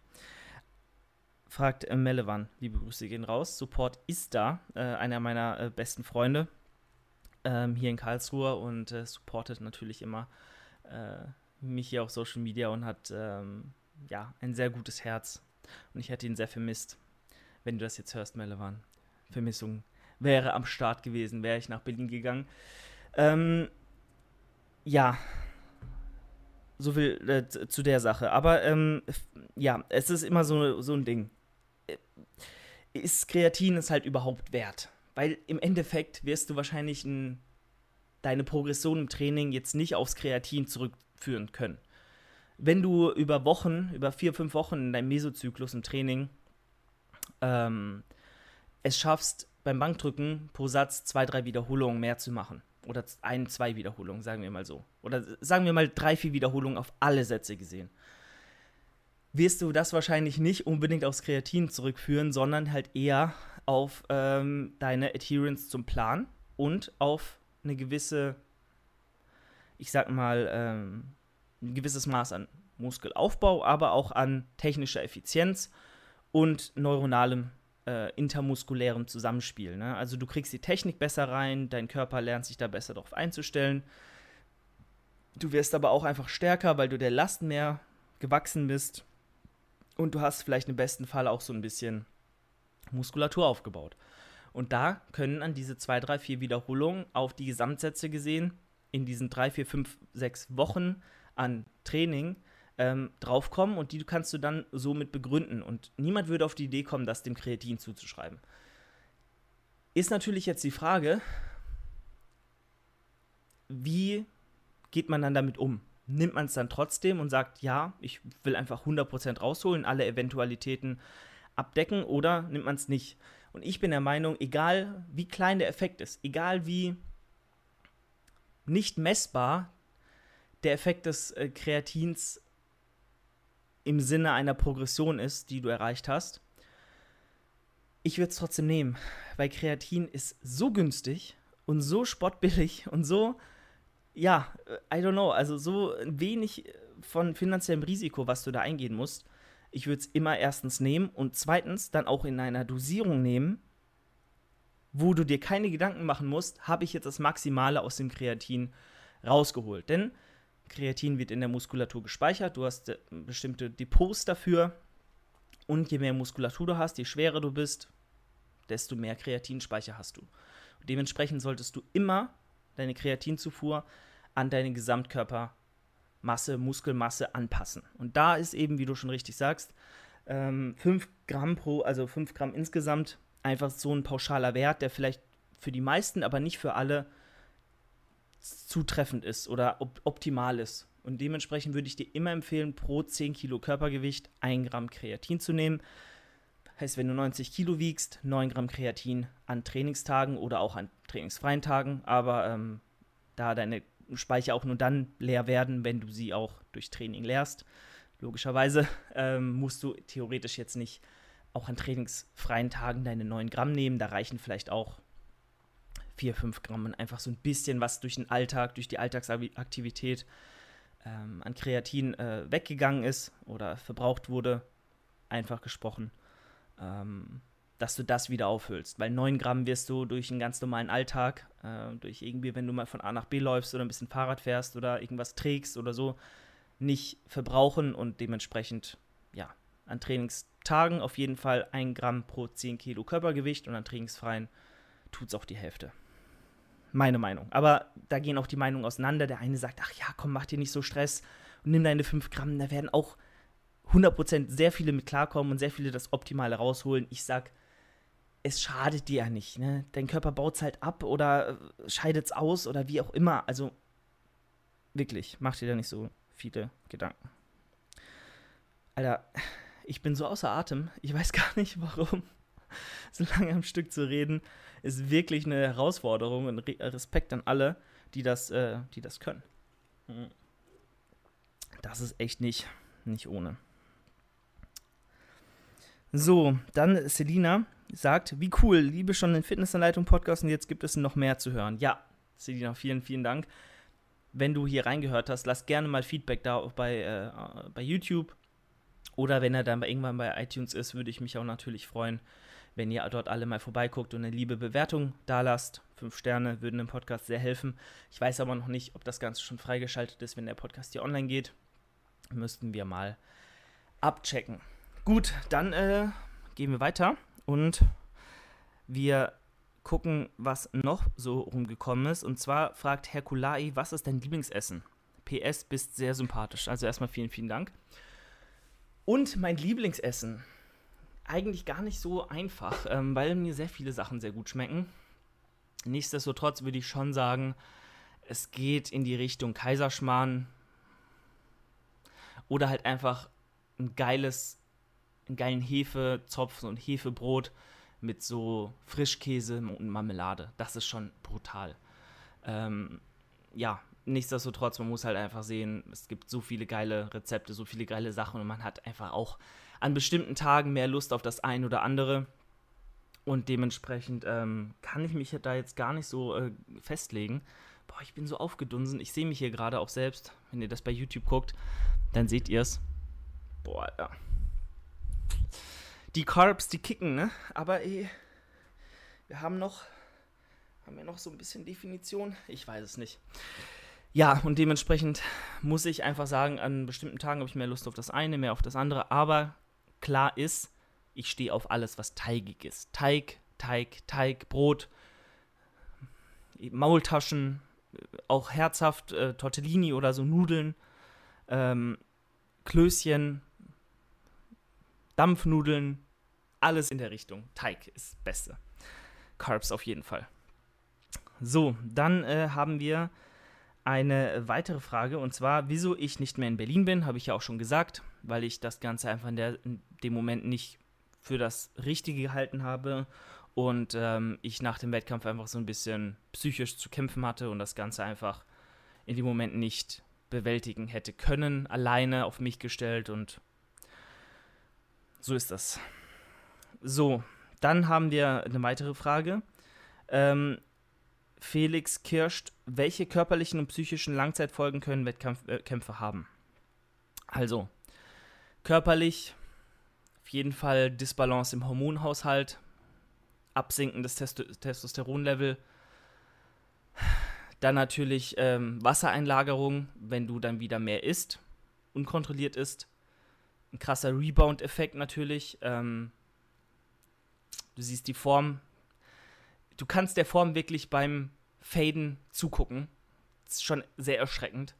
Fragt äh, Melevan. Liebe Grüße gehen raus. Support ist da. Äh, einer meiner äh, besten Freunde ähm, hier in Karlsruhe und äh, supportet natürlich immer äh, mich hier auf Social Media und hat ähm, ja ein sehr gutes Herz. Und ich hätte ihn sehr vermisst, wenn du das jetzt hörst, Melevan. Vermissung wäre am Start gewesen, wäre ich nach Berlin gegangen. Ähm, ja, so viel äh, zu der Sache. Aber ähm, ja, es ist immer so, so ein Ding. Äh, ist Kreatin es halt überhaupt wert? Weil im Endeffekt wirst du wahrscheinlich ein, deine Progression im Training jetzt nicht aufs Kreatin zurückführen können. Wenn du über Wochen, über vier, fünf Wochen in deinem Mesozyklus im Training ähm, es schaffst, beim Bankdrücken pro Satz zwei, drei Wiederholungen mehr zu machen oder ein, zwei Wiederholungen, sagen wir mal so. Oder sagen wir mal drei, vier Wiederholungen auf alle Sätze gesehen. Wirst du das wahrscheinlich nicht unbedingt aufs Kreatin zurückführen, sondern halt eher auf ähm, deine Adherence zum Plan und auf eine gewisse, ich sag mal, ähm, ein gewisses Maß an Muskelaufbau, aber auch an technischer Effizienz und neuronalem äh, intermuskulärem Zusammenspiel. Ne? Also du kriegst die Technik besser rein, dein Körper lernt sich da besser darauf einzustellen. Du wirst aber auch einfach stärker, weil du der Last mehr gewachsen bist. Und du hast vielleicht im besten Fall auch so ein bisschen Muskulatur aufgebaut. Und da können an diese zwei, drei, vier Wiederholungen auf die Gesamtsätze gesehen, in diesen drei, vier, fünf, sechs Wochen an Training, ähm, draufkommen und die kannst du dann somit begründen. Und niemand würde auf die Idee kommen, das dem Kreatin zuzuschreiben. Ist natürlich jetzt die Frage, wie geht man dann damit um? Nimmt man es dann trotzdem und sagt, ja, ich will einfach 100% rausholen, alle Eventualitäten abdecken oder nimmt man es nicht? Und ich bin der Meinung, egal wie klein der Effekt ist, egal wie nicht messbar der Effekt des äh, Kreatins im Sinne einer Progression ist, die du erreicht hast. Ich würde es trotzdem nehmen, weil Kreatin ist so günstig und so spottbillig und so, ja, I don't know, also so wenig von finanziellem Risiko, was du da eingehen musst. Ich würde es immer erstens nehmen und zweitens dann auch in einer Dosierung nehmen, wo du dir keine Gedanken machen musst, habe ich jetzt das Maximale aus dem Kreatin rausgeholt. Denn Kreatin wird in der Muskulatur gespeichert, du hast äh, bestimmte Depots dafür. Und je mehr Muskulatur du hast, je schwerer du bist, desto mehr Kreatinspeicher hast du. Dementsprechend solltest du immer deine Kreatinzufuhr an deinen Gesamtkörper Masse, Muskelmasse anpassen. Und da ist eben, wie du schon richtig sagst, ähm, 5 Gramm pro, also 5 Gramm insgesamt, einfach so ein pauschaler Wert, der vielleicht für die meisten, aber nicht für alle zutreffend ist oder op optimal ist. Und dementsprechend würde ich dir immer empfehlen, pro 10 Kilo Körpergewicht 1 Gramm Kreatin zu nehmen. Heißt, wenn du 90 Kilo wiegst, 9 Gramm Kreatin an Trainingstagen oder auch an trainingsfreien Tagen. Aber ähm, da deine Speicher auch nur dann leer werden, wenn du sie auch durch Training leerst, logischerweise, ähm, musst du theoretisch jetzt nicht auch an trainingsfreien Tagen deine 9 Gramm nehmen. Da reichen vielleicht auch 4, 5 Gramm und einfach so ein bisschen was durch den Alltag, durch die Alltagsaktivität ähm, an Kreatin äh, weggegangen ist oder verbraucht wurde, einfach gesprochen, ähm, dass du das wieder auffüllst. Weil 9 Gramm wirst du durch einen ganz normalen Alltag, äh, durch irgendwie, wenn du mal von A nach B läufst oder ein bisschen Fahrrad fährst oder irgendwas trägst oder so, nicht verbrauchen und dementsprechend, ja, an Trainingstagen auf jeden Fall 1 Gramm pro 10 Kilo Körpergewicht und an trainingsfreien tut es auch die Hälfte. Meine Meinung. Aber da gehen auch die Meinungen auseinander. Der eine sagt, ach ja, komm, mach dir nicht so Stress und nimm deine 5 Gramm. Da werden auch 100% sehr viele mit klarkommen und sehr viele das Optimale rausholen. Ich sag, es schadet dir ja nicht. Ne? Dein Körper baut es halt ab oder äh, scheidet es aus oder wie auch immer. Also wirklich, mach dir da nicht so viele Gedanken. Alter, ich bin so außer Atem. Ich weiß [laughs] gar nicht warum. [laughs] So lange am Stück zu reden ist wirklich eine Herausforderung und Respekt an alle, die das, äh, die das können. Mhm. Das ist echt nicht, nicht ohne. So, dann Selina sagt, wie cool, liebe schon den Fitnessanleitung Podcast und jetzt gibt es noch mehr zu hören. Ja, Selina, vielen, vielen Dank. Wenn du hier reingehört hast, lass gerne mal Feedback da bei, äh, bei YouTube oder wenn er dann irgendwann bei iTunes ist, würde ich mich auch natürlich freuen, wenn ihr dort alle mal vorbeiguckt und eine liebe Bewertung da lasst. Fünf Sterne würden dem Podcast sehr helfen. Ich weiß aber noch nicht, ob das Ganze schon freigeschaltet ist, wenn der Podcast hier online geht. Müssten wir mal abchecken. Gut, dann äh, gehen wir weiter und wir gucken, was noch so rumgekommen ist. Und zwar fragt Herkulai, was ist dein Lieblingsessen? PS, bist sehr sympathisch. Also erstmal vielen, vielen Dank. Und mein Lieblingsessen eigentlich gar nicht so einfach, ähm, weil mir sehr viele Sachen sehr gut schmecken. Nichtsdestotrotz würde ich schon sagen, es geht in die Richtung Kaiserschmarrn oder halt einfach ein geiles, einen geilen Hefezopf, so Hefebrot mit so Frischkäse und Marmelade. Das ist schon brutal. Ähm, ja, nichtsdestotrotz, man muss halt einfach sehen, es gibt so viele geile Rezepte, so viele geile Sachen und man hat einfach auch an bestimmten Tagen mehr Lust auf das ein oder andere. Und dementsprechend ähm, kann ich mich da jetzt gar nicht so äh, festlegen. Boah, ich bin so aufgedunsen. Ich sehe mich hier gerade auch selbst. Wenn ihr das bei YouTube guckt, dann seht ihr es. Boah, ja. Die Carbs, die kicken, ne? Aber ey, wir haben noch, haben wir noch so ein bisschen Definition? Ich weiß es nicht. Ja, und dementsprechend muss ich einfach sagen, an bestimmten Tagen habe ich mehr Lust auf das eine, mehr auf das andere. Aber klar ist, ich stehe auf alles, was teigig ist. Teig, Teig, Teig, Brot, Maultaschen, auch herzhaft äh, Tortellini oder so Nudeln, ähm, Klößchen, Dampfnudeln, alles in der Richtung. Teig ist das Beste. Carbs auf jeden Fall. So, dann äh, haben wir eine weitere Frage und zwar, wieso ich nicht mehr in Berlin bin, habe ich ja auch schon gesagt, weil ich das Ganze einfach in, der, in dem Moment nicht für das Richtige gehalten habe und ähm, ich nach dem Wettkampf einfach so ein bisschen psychisch zu kämpfen hatte und das Ganze einfach in dem Moment nicht bewältigen hätte können, alleine auf mich gestellt und so ist das. So, dann haben wir eine weitere Frage. Ähm, Felix Kirscht, welche körperlichen und psychischen Langzeitfolgen können Wettkämpfe äh, haben? Also, körperlich auf jeden Fall Disbalance im Hormonhaushalt, absinkendes Testo Testosteronlevel, dann natürlich ähm, Wassereinlagerung, wenn du dann wieder mehr isst, unkontrolliert isst. Ein krasser Rebound-Effekt natürlich. Ähm, du siehst die Form du kannst der Form wirklich beim Faden zugucken. Das ist schon sehr erschreckend.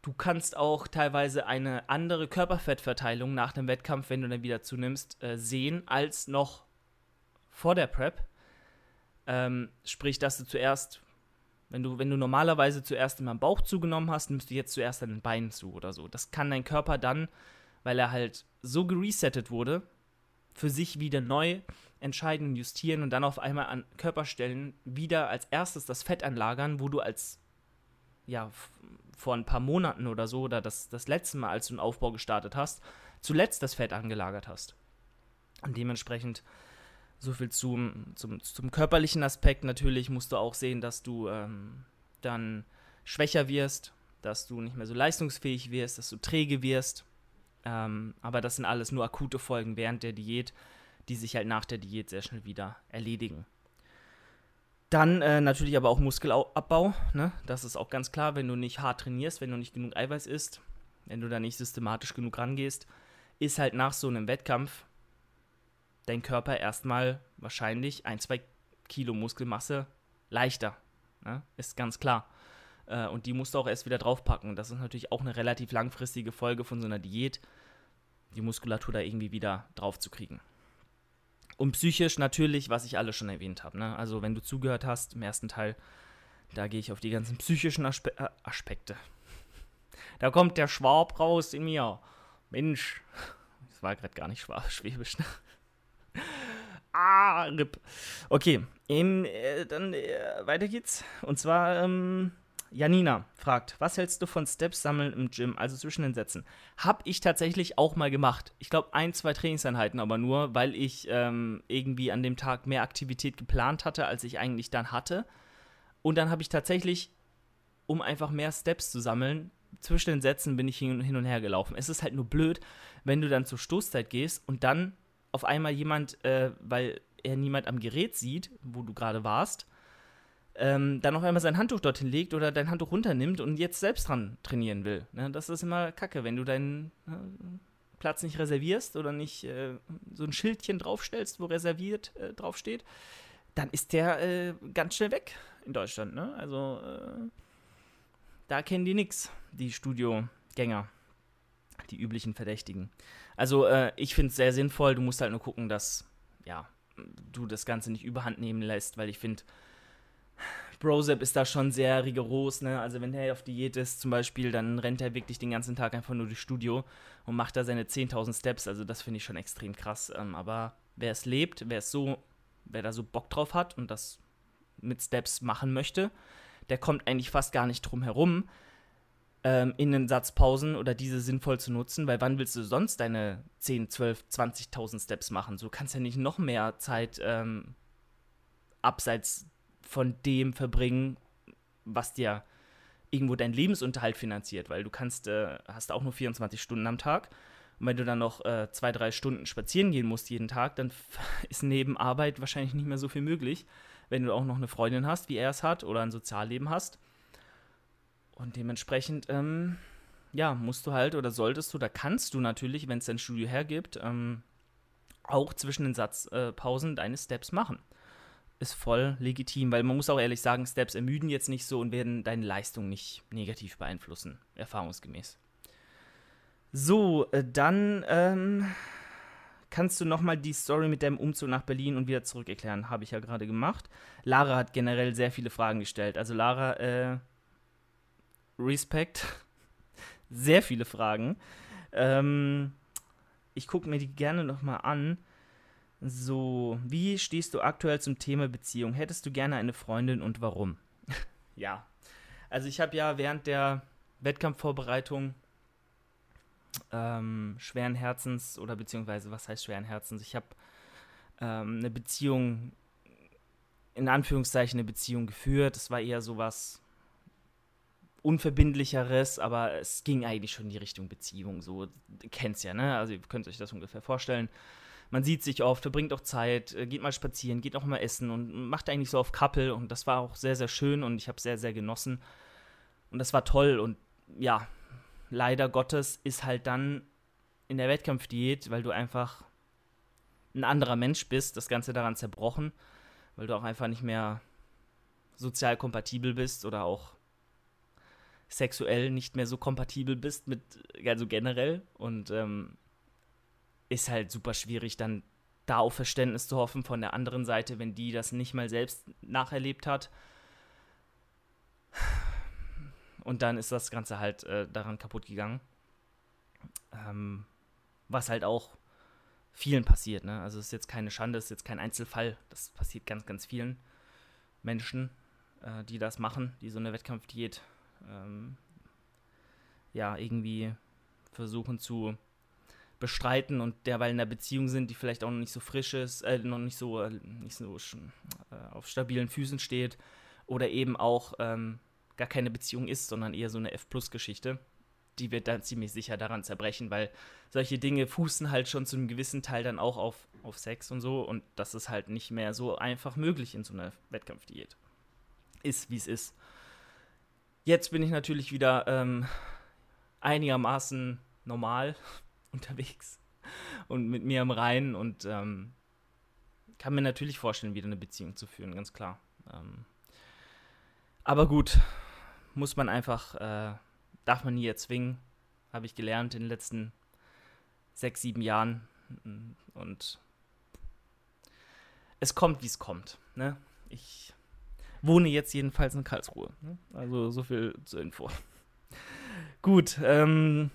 Du kannst auch teilweise eine andere Körperfettverteilung nach dem Wettkampf, wenn du dann wieder zunimmst, äh, sehen, als noch vor der Prep. Ähm, sprich, dass du zuerst, wenn du, wenn du normalerweise zuerst immer am Bauch zugenommen hast, nimmst du jetzt zuerst an den Beinen zu oder so. Das kann dein Körper dann, weil er halt so geresettet wurde, für sich wieder neu entscheiden und justieren und dann auf einmal an Körperstellen wieder als erstes das Fett anlagern, wo du als ja, vor ein paar Monaten oder so, oder das, das letzte Mal, als du einen Aufbau gestartet hast, zuletzt das Fett angelagert hast. Und dementsprechend so viel zum, zum, zum körperlichen Aspekt. Natürlich musst du auch sehen, dass du ähm, dann schwächer wirst, dass du nicht mehr so leistungsfähig wirst, dass du träge wirst. Ähm, aber das sind alles nur akute Folgen während der Diät, die sich halt nach der Diät sehr schnell wieder erledigen. Dann äh, natürlich aber auch Muskelabbau. Ne? Das ist auch ganz klar, wenn du nicht hart trainierst, wenn du nicht genug Eiweiß isst, wenn du da nicht systematisch genug rangehst, ist halt nach so einem Wettkampf dein Körper erstmal wahrscheinlich ein, zwei Kilo Muskelmasse leichter. Ne? Ist ganz klar. Äh, und die musst du auch erst wieder draufpacken. Das ist natürlich auch eine relativ langfristige Folge von so einer Diät, die Muskulatur da irgendwie wieder drauf zu kriegen. Und psychisch natürlich, was ich alles schon erwähnt habe. Ne? Also wenn du zugehört hast im ersten Teil, da gehe ich auf die ganzen psychischen Aspe äh, Aspekte. Da kommt der Schwab raus in mir. Mensch, das war gerade gar nicht schwäbisch. Ne? ah, RIP. Okay, ähm, äh, dann äh, weiter geht's. Und zwar, ähm, Janina fragt, was hältst du von Steps sammeln im Gym, also zwischen den Sätzen? Hab ich tatsächlich auch mal gemacht. Ich glaube, ein, zwei Trainingseinheiten aber nur, weil ich ähm, irgendwie an dem Tag mehr Aktivität geplant hatte, als ich eigentlich dann hatte. Und dann habe ich tatsächlich, um einfach mehr Steps zu sammeln, zwischen den Sätzen bin ich hin, und her gelaufen. Es ist halt nur blöd, wenn du dann zur Stoßzeit gehst und dann auf einmal jemand, äh, weil er niemand am Gerät sieht, wo du gerade warst, ähm, dann auf einmal sein Handtuch dorthin legt oder dein Handtuch runternimmt und jetzt selbst dran trainieren will. Ne? Das ist immer kacke, wenn du deinen äh, Platz nicht reservierst oder nicht äh, so ein Schildchen draufstellst, wo reserviert äh, draufsteht, dann ist der äh, ganz schnell weg in Deutschland. Ne? Also äh, da kennen die nichts, die Studiogänger, die üblichen Verdächtigen. Also äh, ich finde es sehr sinnvoll. Du musst halt nur gucken, dass ja, du das Ganze nicht überhand nehmen lässt, weil ich finde, Brosep ist da schon sehr rigoros, ne? Also wenn er auf Diät ist zum Beispiel, dann rennt er wirklich den ganzen Tag einfach nur durchs Studio und macht da seine 10.000 Steps. Also das finde ich schon extrem krass. Ähm, aber wer es lebt, wer es so, wer da so Bock drauf hat und das mit Steps machen möchte, der kommt eigentlich fast gar nicht drum herum, ähm, in den Satzpausen oder diese sinnvoll zu nutzen, weil wann willst du sonst deine 10, 12, 20.000 Steps machen? So kannst ja nicht noch mehr Zeit ähm, abseits von dem verbringen, was dir irgendwo deinen Lebensunterhalt finanziert, weil du kannst, äh, hast auch nur 24 Stunden am Tag. Und wenn du dann noch äh, zwei, drei Stunden spazieren gehen musst jeden Tag, dann [laughs] ist neben Arbeit wahrscheinlich nicht mehr so viel möglich, wenn du auch noch eine Freundin hast, wie er es hat, oder ein Sozialleben hast. Und dementsprechend, ähm, ja, musst du halt oder solltest du, da kannst du natürlich, wenn es dein Studio hergibt, ähm, auch zwischen den Satzpausen äh, deine Steps machen ist voll legitim, weil man muss auch ehrlich sagen, Steps ermüden jetzt nicht so und werden deine Leistung nicht negativ beeinflussen, erfahrungsgemäß. So, äh, dann ähm, kannst du nochmal die Story mit deinem Umzug nach Berlin und wieder zurück erklären. Habe ich ja gerade gemacht. Lara hat generell sehr viele Fragen gestellt. Also Lara, äh, Respekt. [laughs] sehr viele Fragen. Ähm, ich gucke mir die gerne nochmal an. So, wie stehst du aktuell zum Thema Beziehung? Hättest du gerne eine Freundin und warum? [laughs] ja, also ich habe ja während der Wettkampfvorbereitung ähm, schweren Herzens oder beziehungsweise was heißt schweren Herzens? Ich habe ähm, eine Beziehung, in Anführungszeichen eine Beziehung geführt. Es war eher so was Unverbindlicheres, aber es ging eigentlich schon in die Richtung Beziehung. So, kennt's ja, ne? Also ihr könnt euch das ungefähr vorstellen man sieht sich oft, verbringt auch Zeit, äh, geht mal spazieren, geht auch mal essen und macht eigentlich so auf Couple und das war auch sehr, sehr schön und ich habe sehr, sehr genossen. Und das war toll und ja, leider Gottes ist halt dann in der Wettkampfdiät, weil du einfach ein anderer Mensch bist, das Ganze daran zerbrochen, weil du auch einfach nicht mehr sozial kompatibel bist oder auch sexuell nicht mehr so kompatibel bist mit, also generell. Und ähm, ist halt super schwierig, dann da auf Verständnis zu hoffen von der anderen Seite, wenn die das nicht mal selbst nacherlebt hat. Und dann ist das Ganze halt äh, daran kaputt gegangen. Ähm, was halt auch vielen passiert. Ne? Also es ist jetzt keine Schande, es ist jetzt kein Einzelfall. Das passiert ganz, ganz vielen Menschen, äh, die das machen, die so eine Wettkampfdiät ähm, ja irgendwie versuchen zu bestreiten und derweil in einer Beziehung sind, die vielleicht auch noch nicht so frisch ist, äh, noch nicht so, äh, nicht so äh, auf stabilen Füßen steht oder eben auch ähm, gar keine Beziehung ist, sondern eher so eine F-Plus-Geschichte die wird dann ziemlich sicher daran zerbrechen, weil solche Dinge fußen halt schon zu einem gewissen Teil dann auch auf, auf Sex und so und das ist halt nicht mehr so einfach möglich in so einer Wettkampfdiät. Ist, wie es ist. Jetzt bin ich natürlich wieder ähm, einigermaßen normal unterwegs und mit mir im Reinen und ähm, kann mir natürlich vorstellen, wieder eine Beziehung zu führen, ganz klar. Ähm, aber gut, muss man einfach äh, darf man nie erzwingen, habe ich gelernt in den letzten sechs, sieben Jahren. Und es kommt, wie es kommt. Ne? Ich wohne jetzt jedenfalls in Karlsruhe. Ne? Also so viel zur Info. Gut, ähm,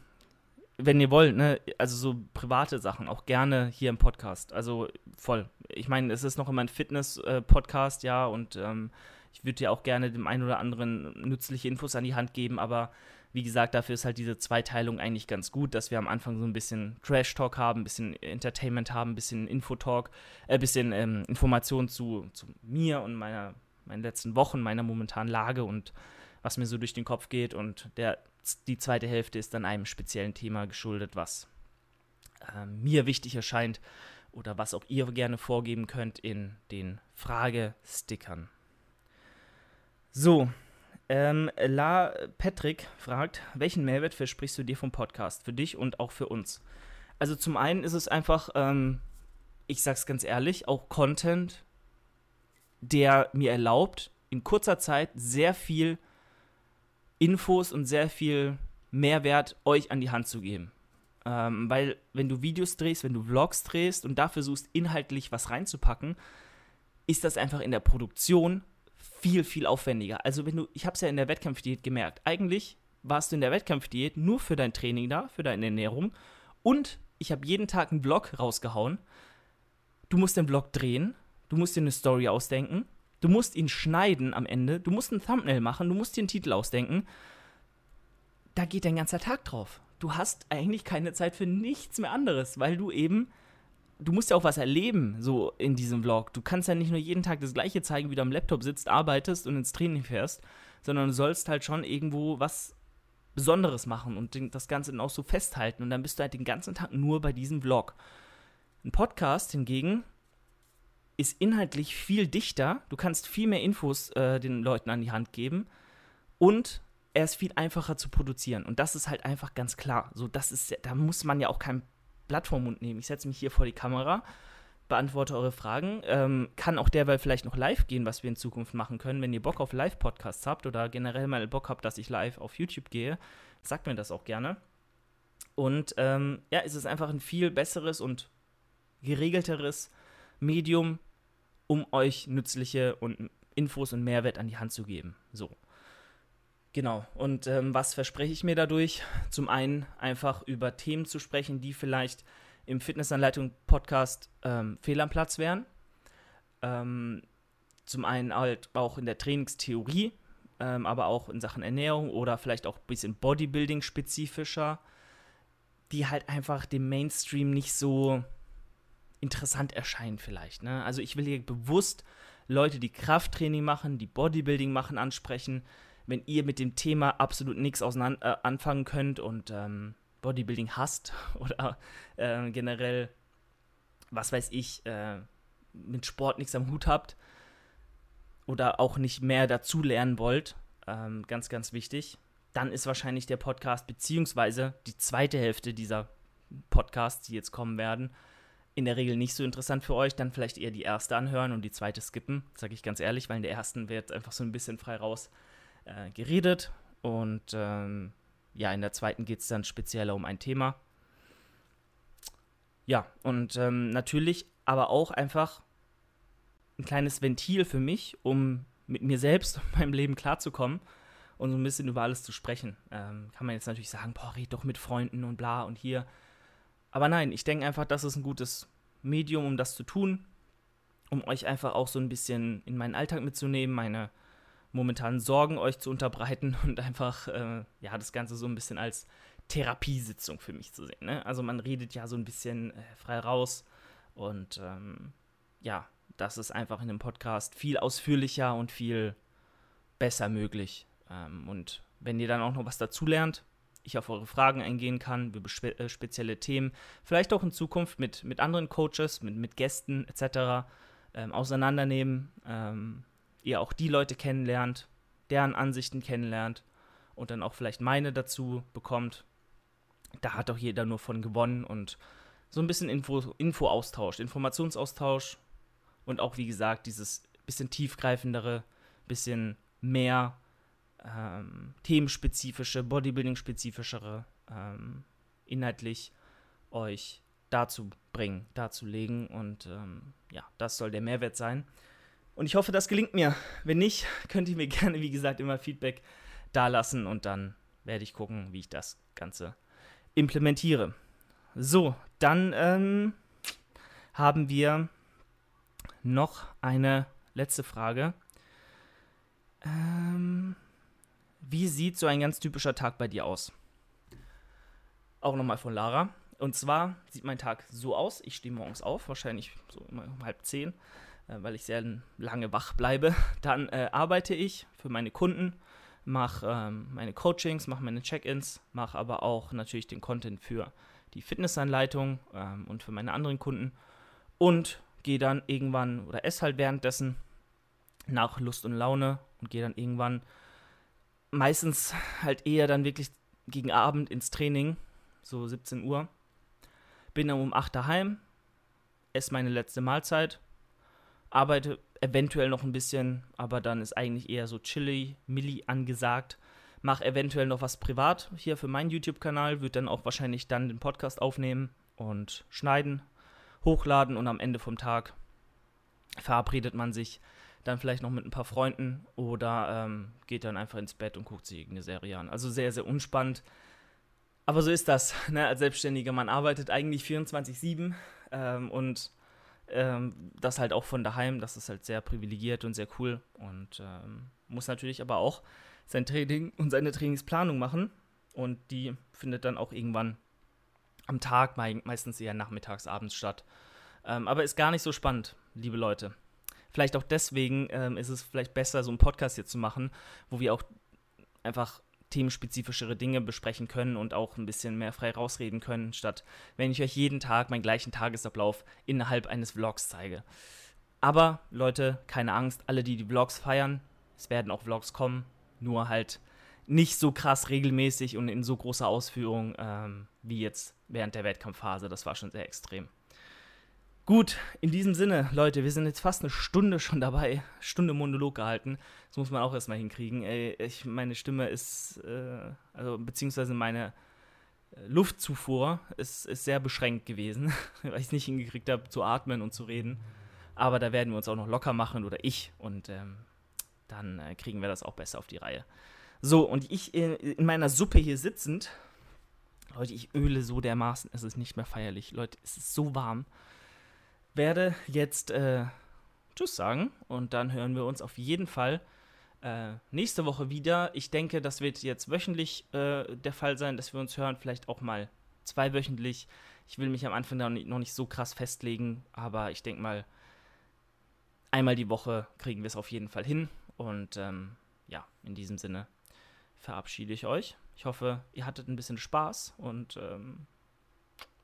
wenn ihr wollt, ne, also so private Sachen auch gerne hier im Podcast. Also voll. Ich meine, es ist noch immer ein Fitness-Podcast, äh, ja, und ähm, ich würde dir auch gerne dem einen oder anderen nützliche Infos an die Hand geben, aber wie gesagt, dafür ist halt diese Zweiteilung eigentlich ganz gut, dass wir am Anfang so ein bisschen Trash-Talk haben, ein bisschen Entertainment haben, ein bisschen Infotalk, ein äh, bisschen ähm, Informationen zu, zu mir und meiner, meinen letzten Wochen, meiner momentanen Lage und was mir so durch den Kopf geht. Und der, die zweite Hälfte ist dann einem speziellen Thema geschuldet, was äh, mir wichtig erscheint oder was auch ihr gerne vorgeben könnt in den Fragestickern. So, ähm, La Patrick fragt, welchen Mehrwert versprichst du dir vom Podcast? Für dich und auch für uns. Also zum einen ist es einfach, ähm, ich sag's ganz ehrlich, auch Content, der mir erlaubt, in kurzer Zeit sehr viel Infos und sehr viel Mehrwert euch an die Hand zu geben. Ähm, weil wenn du Videos drehst, wenn du Vlogs drehst und da versuchst, inhaltlich was reinzupacken, ist das einfach in der Produktion viel, viel aufwendiger. Also wenn du, ich habe es ja in der Wettkampfdiät gemerkt, eigentlich warst du in der Wettkampfdiät nur für dein Training da, für deine Ernährung und ich habe jeden Tag einen Vlog rausgehauen. Du musst den Vlog drehen, du musst dir eine Story ausdenken, du musst ihn schneiden am Ende, du musst ein Thumbnail machen, du musst dir einen Titel ausdenken. Da geht dein ganzer Tag drauf. Du hast eigentlich keine Zeit für nichts mehr anderes, weil du eben du musst ja auch was erleben, so in diesem Vlog. Du kannst ja nicht nur jeden Tag das Gleiche zeigen, wie du am Laptop sitzt, arbeitest und ins Training fährst, sondern du sollst halt schon irgendwo was Besonderes machen und das Ganze dann auch so festhalten. Und dann bist du halt den ganzen Tag nur bei diesem Vlog. Ein Podcast hingegen ist inhaltlich viel dichter. Du kannst viel mehr Infos äh, den Leuten an die Hand geben und er ist viel einfacher zu produzieren. Und das ist halt einfach ganz klar. So, das ist, da muss man ja auch kein Blatt vom Mund nehmen. Ich setze mich hier vor die Kamera, beantworte eure Fragen. Ähm, kann auch derweil vielleicht noch live gehen, was wir in Zukunft machen können. Wenn ihr Bock auf Live-Podcasts habt oder generell mal Bock habt, dass ich live auf YouTube gehe, sagt mir das auch gerne. Und ähm, ja, es ist einfach ein viel besseres und geregelteres Medium, um euch nützliche und Infos und Mehrwert an die Hand zu geben. So. Genau. Und ähm, was verspreche ich mir dadurch? Zum einen einfach über Themen zu sprechen, die vielleicht im Fitnessanleitung-Podcast ähm, fehl am Platz wären. Ähm, zum einen halt auch in der Trainingstheorie, ähm, aber auch in Sachen Ernährung oder vielleicht auch ein bisschen Bodybuilding-spezifischer, die halt einfach dem Mainstream nicht so interessant erscheinen vielleicht. Ne? Also ich will hier bewusst Leute, die Krafttraining machen, die Bodybuilding machen, ansprechen, wenn ihr mit dem Thema absolut nichts äh, anfangen könnt und ähm, Bodybuilding hasst [laughs] oder äh, generell, was weiß ich, äh, mit Sport nichts am Hut habt oder auch nicht mehr dazu lernen wollt, ähm, ganz, ganz wichtig, dann ist wahrscheinlich der Podcast beziehungsweise die zweite Hälfte dieser Podcasts, die jetzt kommen werden, in der Regel nicht so interessant für euch, dann vielleicht eher die erste anhören und die zweite skippen, sage ich ganz ehrlich, weil in der ersten wird einfach so ein bisschen frei raus äh, geredet Und ähm, ja, in der zweiten geht es dann spezieller um ein Thema. Ja, und ähm, natürlich aber auch einfach ein kleines Ventil für mich, um mit mir selbst und [laughs] meinem Leben klarzukommen und so ein bisschen über alles zu sprechen. Ähm, kann man jetzt natürlich sagen, boah, red doch mit Freunden und bla und hier. Aber nein, ich denke einfach, das ist ein gutes Medium, um das zu tun, um euch einfach auch so ein bisschen in meinen Alltag mitzunehmen, meine momentanen Sorgen euch zu unterbreiten [laughs] und einfach, äh, ja, das Ganze so ein bisschen als Therapiesitzung für mich zu sehen. Ne? Also man redet ja so ein bisschen äh, frei raus und ähm, ja, das ist einfach in dem Podcast viel ausführlicher und viel besser möglich. Ähm, und wenn ihr dann auch noch was dazu lernt, ich auf eure Fragen eingehen kann, über spe äh, spezielle Themen, vielleicht auch in Zukunft mit, mit anderen Coaches, mit, mit Gästen etc. Ähm, auseinandernehmen, ähm, ihr auch die Leute kennenlernt, deren Ansichten kennenlernt und dann auch vielleicht meine dazu bekommt. Da hat doch jeder nur von gewonnen und so ein bisschen Info, Info-Austausch, Informationsaustausch und auch, wie gesagt, dieses bisschen tiefgreifendere, bisschen mehr ähm, themenspezifische, Bodybuilding-spezifischere ähm, inhaltlich euch dazu bringen, darzulegen. Und ähm, ja, das soll der Mehrwert sein. Und ich hoffe, das gelingt mir. Wenn nicht, [laughs] könnt ihr mir gerne, wie gesagt, immer Feedback dalassen und dann werde ich gucken, wie ich das Ganze implementiere. So, dann ähm, haben wir noch eine letzte Frage. Ähm, wie sieht so ein ganz typischer Tag bei dir aus? Auch nochmal von Lara. Und zwar sieht mein Tag so aus. Ich stehe morgens auf, wahrscheinlich so immer um halb zehn, äh, weil ich sehr lange wach bleibe. [laughs] Dann äh, arbeite ich für meine Kunden, mache ähm, meine Coachings, mache meine Check-ins, mache aber auch natürlich den Content für die Fitnessanleitung ähm, und für meine anderen Kunden. Und gehe dann irgendwann oder esse halt währenddessen nach Lust und Laune und gehe dann irgendwann meistens halt eher dann wirklich gegen Abend ins Training, so 17 Uhr. Bin dann um 8 daheim, esse meine letzte Mahlzeit, arbeite eventuell noch ein bisschen, aber dann ist eigentlich eher so chilly, milli angesagt. Mache eventuell noch was privat hier für meinen YouTube-Kanal, würde dann auch wahrscheinlich dann den Podcast aufnehmen und schneiden hochladen und am Ende vom Tag verabredet man sich dann vielleicht noch mit ein paar Freunden oder ähm, geht dann einfach ins Bett und guckt sich irgendeine Serie an. Also sehr, sehr unspannend. Aber so ist das. [laughs] Ne? Als Selbstständiger, man arbeitet eigentlich 24-7 ähm, und ähm, das halt auch von daheim. Das ist halt sehr privilegiert und sehr cool und ähm, muss natürlich aber auch sein Training und seine Trainingsplanung machen. Und die findet dann auch irgendwann am Tag, meistens eher nachmittags, abends statt. Ähm, aber ist gar nicht so spannend, liebe Leute. Vielleicht auch deswegen ähm, ist es vielleicht besser, so einen Podcast hier zu machen, wo wir auch einfach themenspezifischere Dinge besprechen können und auch ein bisschen mehr frei rausreden können, statt wenn ich euch jeden Tag meinen gleichen Tagesablauf innerhalb eines Vlogs zeige. Aber Leute, keine Angst, alle, die die Vlogs feiern, es werden auch Vlogs kommen, nur halt nicht so krass regelmäßig und in so großer Ausführung ähm, wie jetzt während der Wettkampfphase. Das war schon sehr extrem. Gut, in diesem Sinne, Leute, wir sind jetzt fast eine Stunde schon dabei, Stunde Monolog gehalten. Das muss man auch erstmal hinkriegen. Ey, ich, meine Stimme ist, äh, also beziehungsweise meine äh, Luftzufuhr ist, ist sehr beschränkt gewesen, [laughs] weil ich es nicht hingekriegt habe, zu atmen und zu reden. Aber da werden wir uns auch noch locker machen oder ich und ähm, dann äh, kriegen wir das auch besser auf die Reihe. So, und ich in, in meiner Suppe hier sitzend, Leute, ich öle so dermaßen, es ist nicht mehr feierlich. Leute, es ist so warm. Werde jetzt äh, Tschüss sagen und dann hören wir uns auf jeden Fall äh, nächste Woche wieder. Ich denke, das wird jetzt wöchentlich äh, der Fall sein, dass wir uns hören, vielleicht auch mal zweiwöchentlich. Ich will mich am Anfang noch nicht so krass festlegen, aber ich denke mal, einmal die Woche kriegen wir es auf jeden Fall hin. Und ähm, ja, in diesem Sinne verabschiede ich euch. Ich hoffe, ihr hattet ein bisschen Spaß und ähm,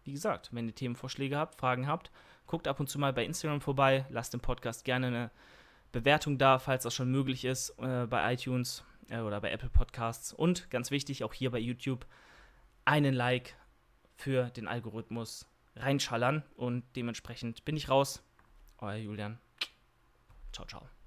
wie gesagt, wenn ihr Themenvorschläge habt, Fragen habt, guckt ab und zu mal bei Instagram vorbei, lasst dem Podcast gerne eine Bewertung da, falls das schon möglich ist, äh, bei iTunes äh, oder bei Apple Podcasts. Und ganz wichtig, auch hier bei YouTube, einen Like für den Algorithmus reinschallern und dementsprechend bin ich raus. Euer Julian. Ciao, ciao.